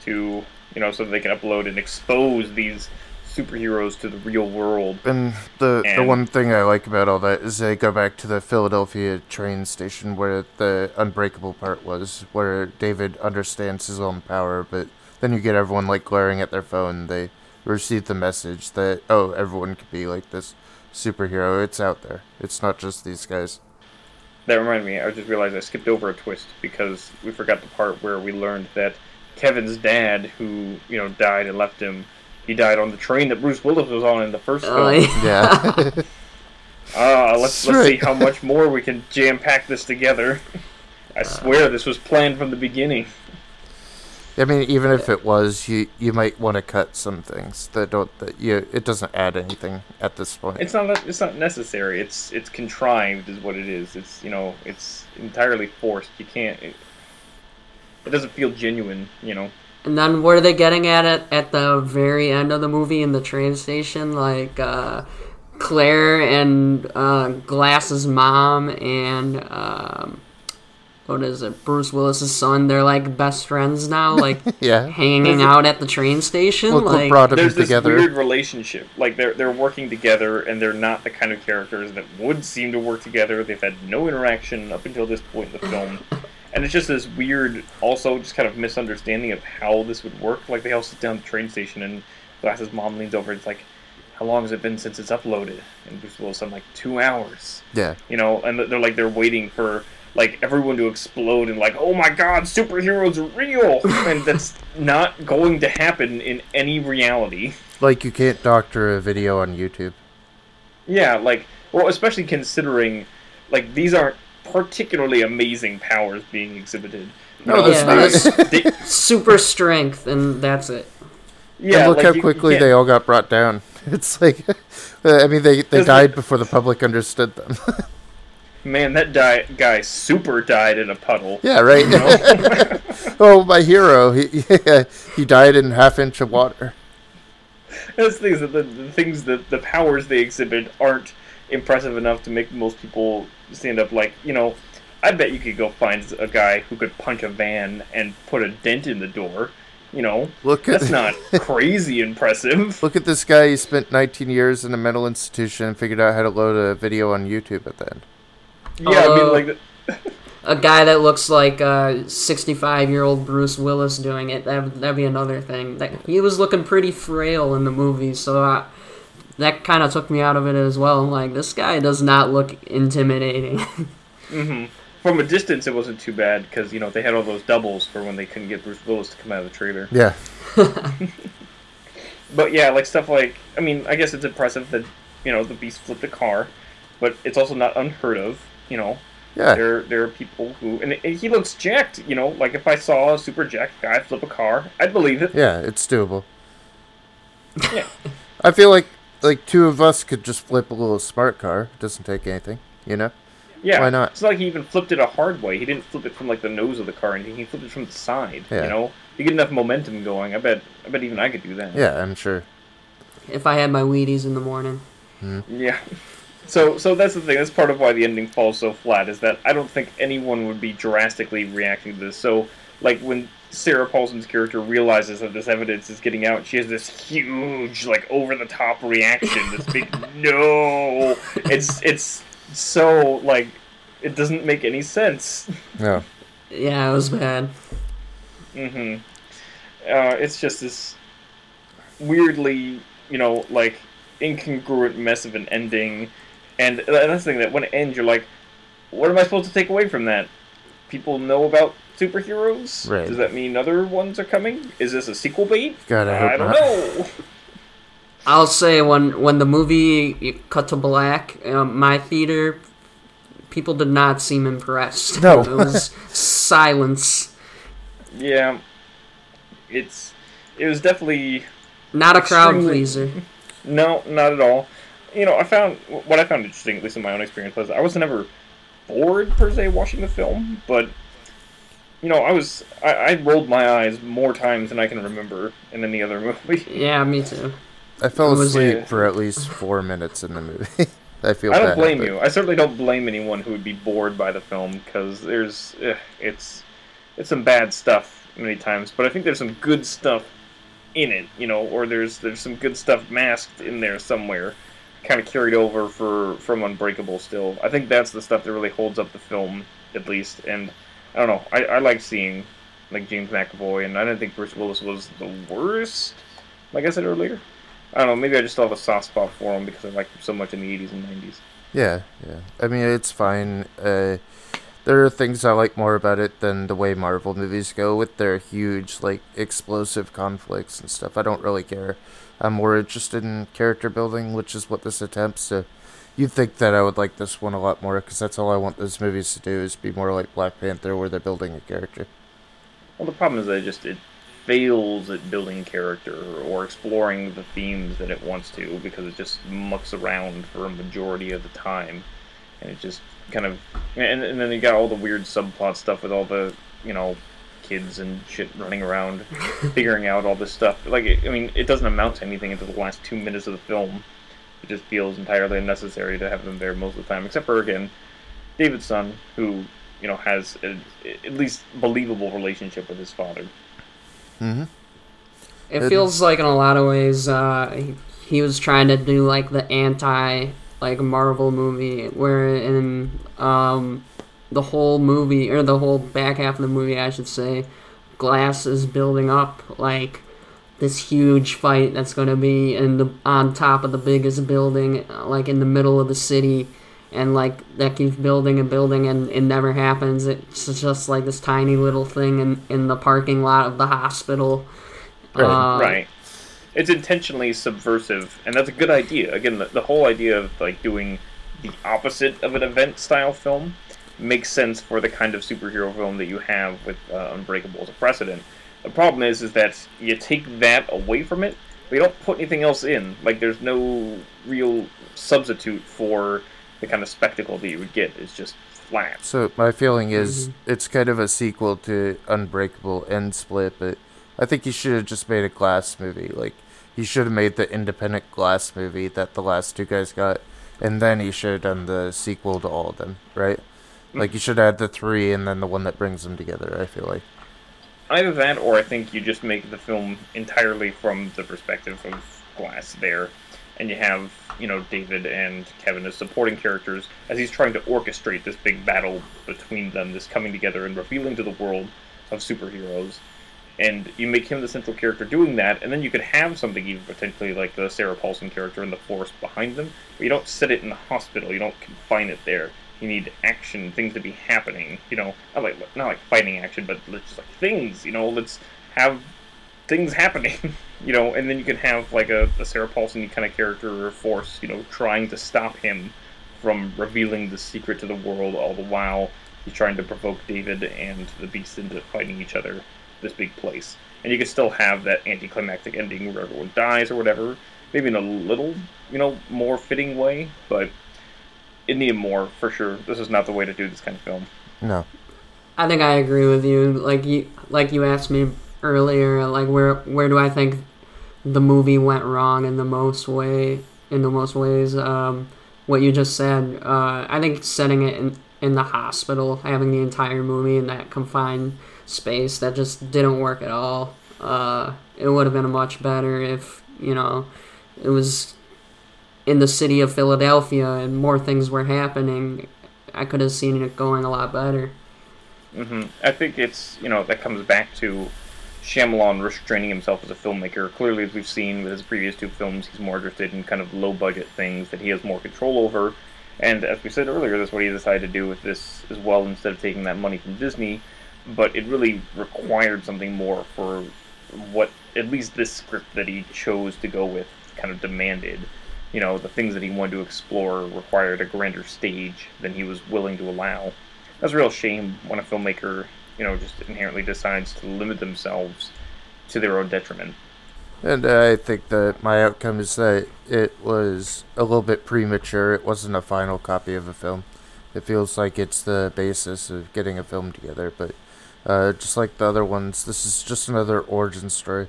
S5: to you know so that they can upload and expose these superheroes to the real world.
S1: And the the one thing I like about all that is they go back to the Philadelphia train station where the unbreakable part was, where David understands his own power, but then you get everyone like glaring at their phone. They receive the message that oh, everyone could be like this superhero. It's out there. It's not just these guys.
S5: That reminded me, I just realized I skipped over a twist because we forgot the part where we learned that Kevin's dad, who, you know, died and left him, he died on the train that Bruce Willis was on in the first
S6: Oh,
S5: film.
S6: yeah.
S1: Yeah.
S5: Ah, let's let's see how much more we can jam pack this together. I swear this was planned from the beginning.
S1: I mean, even if it was, you you might want to cut some things that don't that you it doesn't add anything at this point.
S5: It's not it's not necessary. It's it's contrived is what it is. It's you know it's entirely forced. You can't. It, it doesn't feel genuine. You know.
S6: And then what are they getting at it at the very end of the movie in the train station? Like uh, Claire and uh, Glass's mom and um, what is it? Bruce Willis's son. They're like best friends now. Like
S1: Yeah.
S6: hanging out at the train station.
S1: Look
S6: like
S1: brought them
S5: There's this
S1: together.
S5: weird relationship. Like they're they're working together, and they're not the kind of characters that would seem to work together. They've had no interaction up until this point in the film. And it's just this weird, also just kind of misunderstanding of how this would work. Like they all sit down at the train station, and Glass's mom leans over. and It's like, "How long has it been since it's uploaded?" And Bruce Willis, "I'm like two hours."
S1: yeah.
S5: you know, and they're like they're waiting for like everyone to explode and like, oh my god, superheroes are real, and that's not going to happen in any reality.
S1: Like you can't doctor a video on YouTube.
S5: Yeah, like well, especially considering like these aren't particularly amazing powers being exhibited. You
S1: No,
S5: know,
S1: that's
S6: Yeah,
S5: they-
S6: super strength, and that's it.
S5: yeah,
S1: and look
S5: like,
S1: how
S5: you- you
S1: quickly
S5: can't-
S1: they all got brought down. It's like, uh, I mean, they they died
S5: it-
S1: before the public understood them.
S5: Man, that di- guy super died in a puddle.
S1: yeah, right.
S5: You know?
S1: oh, my hero, he he died in half inch of water.
S5: That's the things that the, the things that the powers they exhibit aren't impressive enough to make most people stand up. Like you know, I bet you could go find a guy who could punch a van and put a dent in the door. You know,
S1: Look at
S5: that's not crazy impressive.
S1: look at this guy. He spent 19 years in a mental institution and figured out how to load a video on YouTube at the end.
S5: Yeah, I mean,
S6: Uh,
S5: like the-
S6: A guy that looks like uh, 65 year old Bruce Willis doing it. That that'd be another thing. That he was looking pretty frail in the movie, so uh, that kind of took me out of it as well. Like, this guy does not look intimidating.
S5: hmm from a distance, it wasn't too bad because you know they had all those doubles for when they couldn't get Bruce Willis to come out of the trailer.
S1: Yeah,
S5: But yeah, like stuff like I mean, I guess it's impressive that you know the Beast flipped a car, but it's also not unheard of. You know,
S1: yeah.
S5: there there are people who and and he looks jacked. You know, like if I saw a super jacked guy flip a car, I'd believe it.
S1: Yeah, it's doable.
S5: Yeah.
S1: I feel like like two of us could just flip a little smart car. It doesn't take anything, you know.
S5: Yeah,
S1: Why not?
S5: It's not like he even flipped it a hard way. He didn't flip it from like the nose of the car, and he flipped it from the side.
S1: Yeah.
S5: You know, you get enough momentum going. I bet. I bet even I could do that.
S1: Yeah, I'm sure.
S6: if I had my Wheaties in the morning. Hmm.
S5: Yeah. So, so that's the thing. That's part of why the ending falls so flat. Is that I don't think anyone would be drastically reacting to this. So, like when Sarah Paulson's character realizes that this evidence is getting out, she has this huge, like over the top reaction. This big no. It's it's so like it doesn't make any sense.
S1: No.
S6: Yeah, it was bad.
S5: Mm-hmm. Uh, it's just this weirdly, you know, like incongruent mess of an ending, and that's the thing that when it ends, you're like, what am I supposed to take away from that? People know about superheroes.
S1: Right.
S5: Does that mean other ones are coming? Is this a sequel bait?
S1: God, I hope
S5: I don't
S1: not.
S5: know.
S6: I'll say when when the movie cut to black, um, my theater people did not seem impressed.
S1: No.
S6: it was silence.
S5: Yeah, it's it was definitely
S6: Not a crowd pleaser.
S5: No, not at all. You know, I found what I found interesting, at least in my own experience, was I was never bored per se watching the film, but you know, I was I, I rolled my eyes more times than I can remember in any other movie.
S6: Yeah, me too.
S1: I fell asleep
S5: uh,
S1: for at least four minutes in the movie. I feel.
S5: I don't
S1: bad,
S5: blame
S1: but-
S5: you. I certainly don't blame anyone who would be bored by the film because there's eh, it's it's some bad stuff many times, but I think there's some good stuff in it, you know, or there's there's some good stuff masked in there somewhere, kind of carried over for from Unbreakable. Still, I think that's the stuff that really holds up the film at least. And I don't know, I, I like seeing like James McAvoy, and I didn't think Bruce Willis was the worst. Like I said earlier. I don't know. Maybe I just have a soft spot for him because I liked him so much in the '80s and '90s.
S1: Yeah, yeah. I mean, it's fine. Uh, there are things I like more about it than the way Marvel movies go with their huge, like, explosive conflicts and stuff. I don't really care. I'm more interested in character building, which is what this attempts. So you'd think that I would like this one a lot more, because that's all I want those movies to do is be more like Black Panther, where they're building a character.
S5: Well, the problem is that it just it fails at building character or exploring the themes that it wants to because it just mucks around for a majority of the time, and it just kind of and, and then you got all the weird subplot stuff with all the you know kids and shit running around figuring out all this stuff. Like I mean, it doesn't amount to anything until the last two minutes of the film. It just feels entirely unnecessary to have them there most of the time, except for again David's son, who you know has a, at least believable relationship with his father.
S1: Mm-hmm.
S6: It
S1: It-
S6: feels like in a lot of ways uh, he, he was trying to do like the anti like Marvel movie, where in um, the whole movie or the whole back half of the movie, I should say, Glass is building up like this huge fight that's going to be in the on top of the biggest building, like in the middle of the city. And like that keeps building and building, and it never happens. It's just like this tiny little thing in, in the parking lot of the hospital.
S1: Right.
S6: Uh,
S5: right. It's intentionally subversive, and that's a good idea. Again, the, the whole idea of like doing the opposite of an event style film makes sense for the kind of superhero film that you have with uh, Unbreakable as a precedent. The problem is, is that you take that away from it, but you don't put anything else in. Like, there's no real substitute for the kind of spectacle that you would get. It's just flat.
S1: So my feeling is mm-hmm. it's kind of a sequel to Unbreakable and Split, but I think he should have just made a Glass movie. Like he should have made the independent Glass movie that the last two guys got, and then he should have done the sequel to all of them, right? Mm. Like you should add the three and then the one that brings them together. I feel like.
S5: Either that, or I think you just make the film entirely from the perspective of Glass there, and you have you know David and Kevin as supporting characters as he's trying to orchestrate this big battle between them, this coming together and revealing to the world of superheroes. And you make him the central character doing that, and then you could have something even potentially like the Sarah Paulson character in the force behind them, but you don't set it in the hospital. You don't confine it there. You need action, things to be happening. You know, not like not like fighting action, but just like things. You know, let's have things happening. you know, and then you can have like a, a Sarah Paulson kind of character or force. You know, trying to stop him from revealing the secret to the world, all the while he's trying to provoke David and the Beast into fighting each other. This big place, and you can still have that anticlimactic ending where everyone dies or whatever. Maybe in a little, you know, more fitting way, but it needed more for sure. This is not the way to do this kind of film.
S1: No.
S6: I think I agree with you. Like you, like you asked me earlier, like where where do I think the movie went wrong in the most way in the most ways? Um, what you just said. Uh, I think setting it in in the hospital, having the entire movie in that confined space, that just didn't work at all. Uh, it would have been much better if you know it was in the city of Philadelphia and more things were happening. I could have seen it going a lot better.
S5: Mm-hmm. I think it's you know that comes back to Shyamalan restraining himself as a filmmaker. Clearly, as we've seen with his previous two films, he's more interested in kind of low budget things that he has more control over. And as we said earlier, that's what he decided to do with this as well. Instead of taking that money from Disney, but it really required something more for what at least this script that he chose to go with kind of demanded. You know, the things that he wanted to explore required a grander stage than he was willing to allow. That's a real shame when a filmmaker, you know, just inherently decides to limit themselves to their own detriment.
S1: And I think that my outcome is that it was a little bit premature. It wasn't a final copy of a film. It feels like it's the basis of getting a film together, but uh, just like the other ones, this is just another origin story,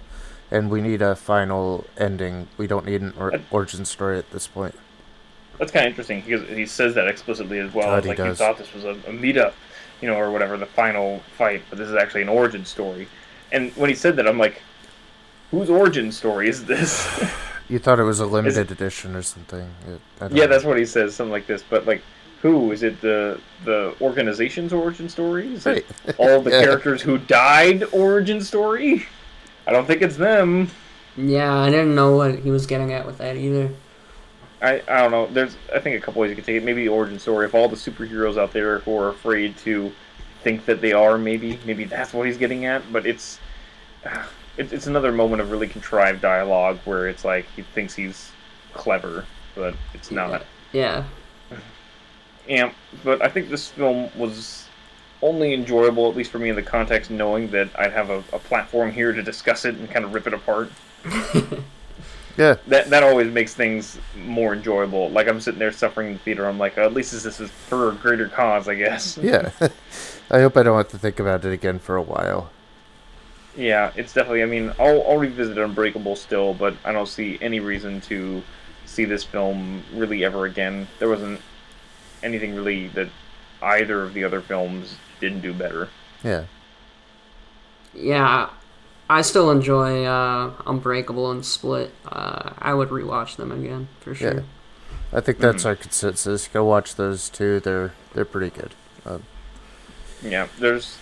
S1: and we need a final ending. We don't need an or- uh, origin story at this point.
S5: That's kind of interesting because he says that explicitly as well.
S1: God, he
S5: like you thought this was a, a meetup, you know, or whatever, the final fight, but this is actually an origin story. And when he said that, I'm like, whose origin story is this?
S1: You thought it was a limited edition or something. It,
S5: yeah,
S1: know.
S5: that's what he says, something like this. But like, who is it? The the organization's origin story? Is it all the
S1: Yeah.
S5: characters who died origin story? I don't think it's them.
S6: Yeah, I didn't know what he was getting at with that either.
S5: I, I don't know. There's I think a couple ways you could take it. Maybe the origin story of all the superheroes out there who are afraid to think that they are. Maybe maybe that's what he's getting at. But it's it, it's another moment of really contrived dialogue where it's like he thinks he's clever, but it's not.
S6: Yeah.
S5: Yeah, but I think this film was only enjoyable, at least for me in the context, knowing that I'd have a, a platform here to discuss it and kind of rip it apart.
S1: Yeah,
S5: That that always makes things more enjoyable. Like I'm sitting there suffering in the theater, I'm like, at least this is for a greater cause, I guess.
S1: yeah. I hope I don't have to think about it again for a while.
S5: Yeah, it's definitely. I mean, I'll I'll revisit Unbreakable still, but I don't see any reason to see this film really ever again. There wasn't anything really that either of the other films didn't do better.
S1: Yeah.
S6: Yeah, I still enjoy uh, Unbreakable and Split. Uh, I would rewatch them again for sure.
S1: Yeah. I think that's our consensus. Go watch those two. They're they're pretty good. Um,
S5: Yeah, there's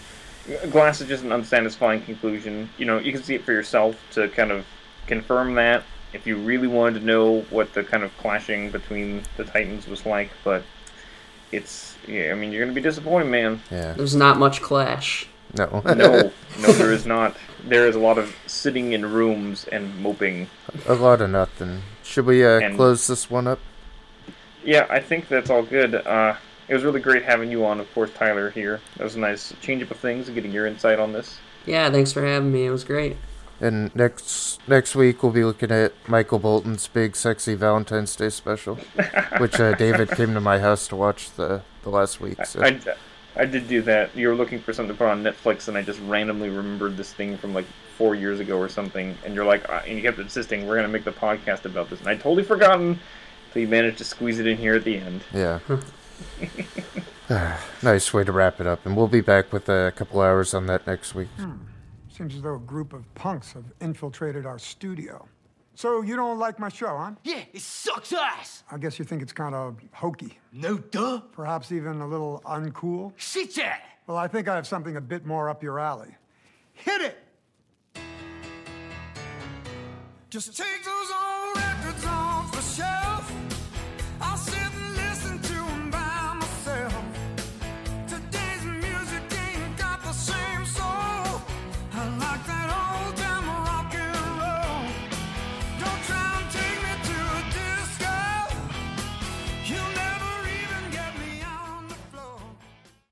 S5: Glass is just an unsatisfying conclusion. You know, you can see it for yourself to kind of confirm that if you really wanted to know what the kind of clashing between the Titans was like, but it's yeah, I mean, you're gonna be disappointed, man.
S1: yeah.
S6: There's not much clash.
S1: No.
S5: No, no, there is not. There is a lot of sitting in rooms and moping.
S1: a lot of nothing. Should we uh,
S5: And-
S1: close this one up?
S5: Yeah, I think that's all good. Uh, it was really great having you on, of course, Tyler here. That was a nice change up of things and getting your insight on this.
S6: Yeah, thanks for having me. It was great.
S1: And next next week we'll be looking at Michael Bolton's big sexy Valentine's Day special, which uh, David came to my house to watch the the last week. So
S5: I, I did do that. You were looking for something to put on Netflix, and I just randomly remembered this thing from like four years ago or something. And you're like, uh, and you kept insisting we're gonna make the podcast about this, and I totally forgotten. So you managed to squeeze it in here at the end.
S1: yeah. nice way to wrap it up, and we'll be back with a couple hours on that next week.
S9: Seems as though a group of punks have infiltrated our studio. So you don't like my show, huh?
S10: Yeah, it sucks ass.
S9: I guess you think it's kind of hokey,
S10: No duh.
S9: perhaps even a little uncool.
S10: Shit yeah.
S9: Well, I think I have something a bit more up your alley. Hit it!
S11: Just take those old records off the shelf.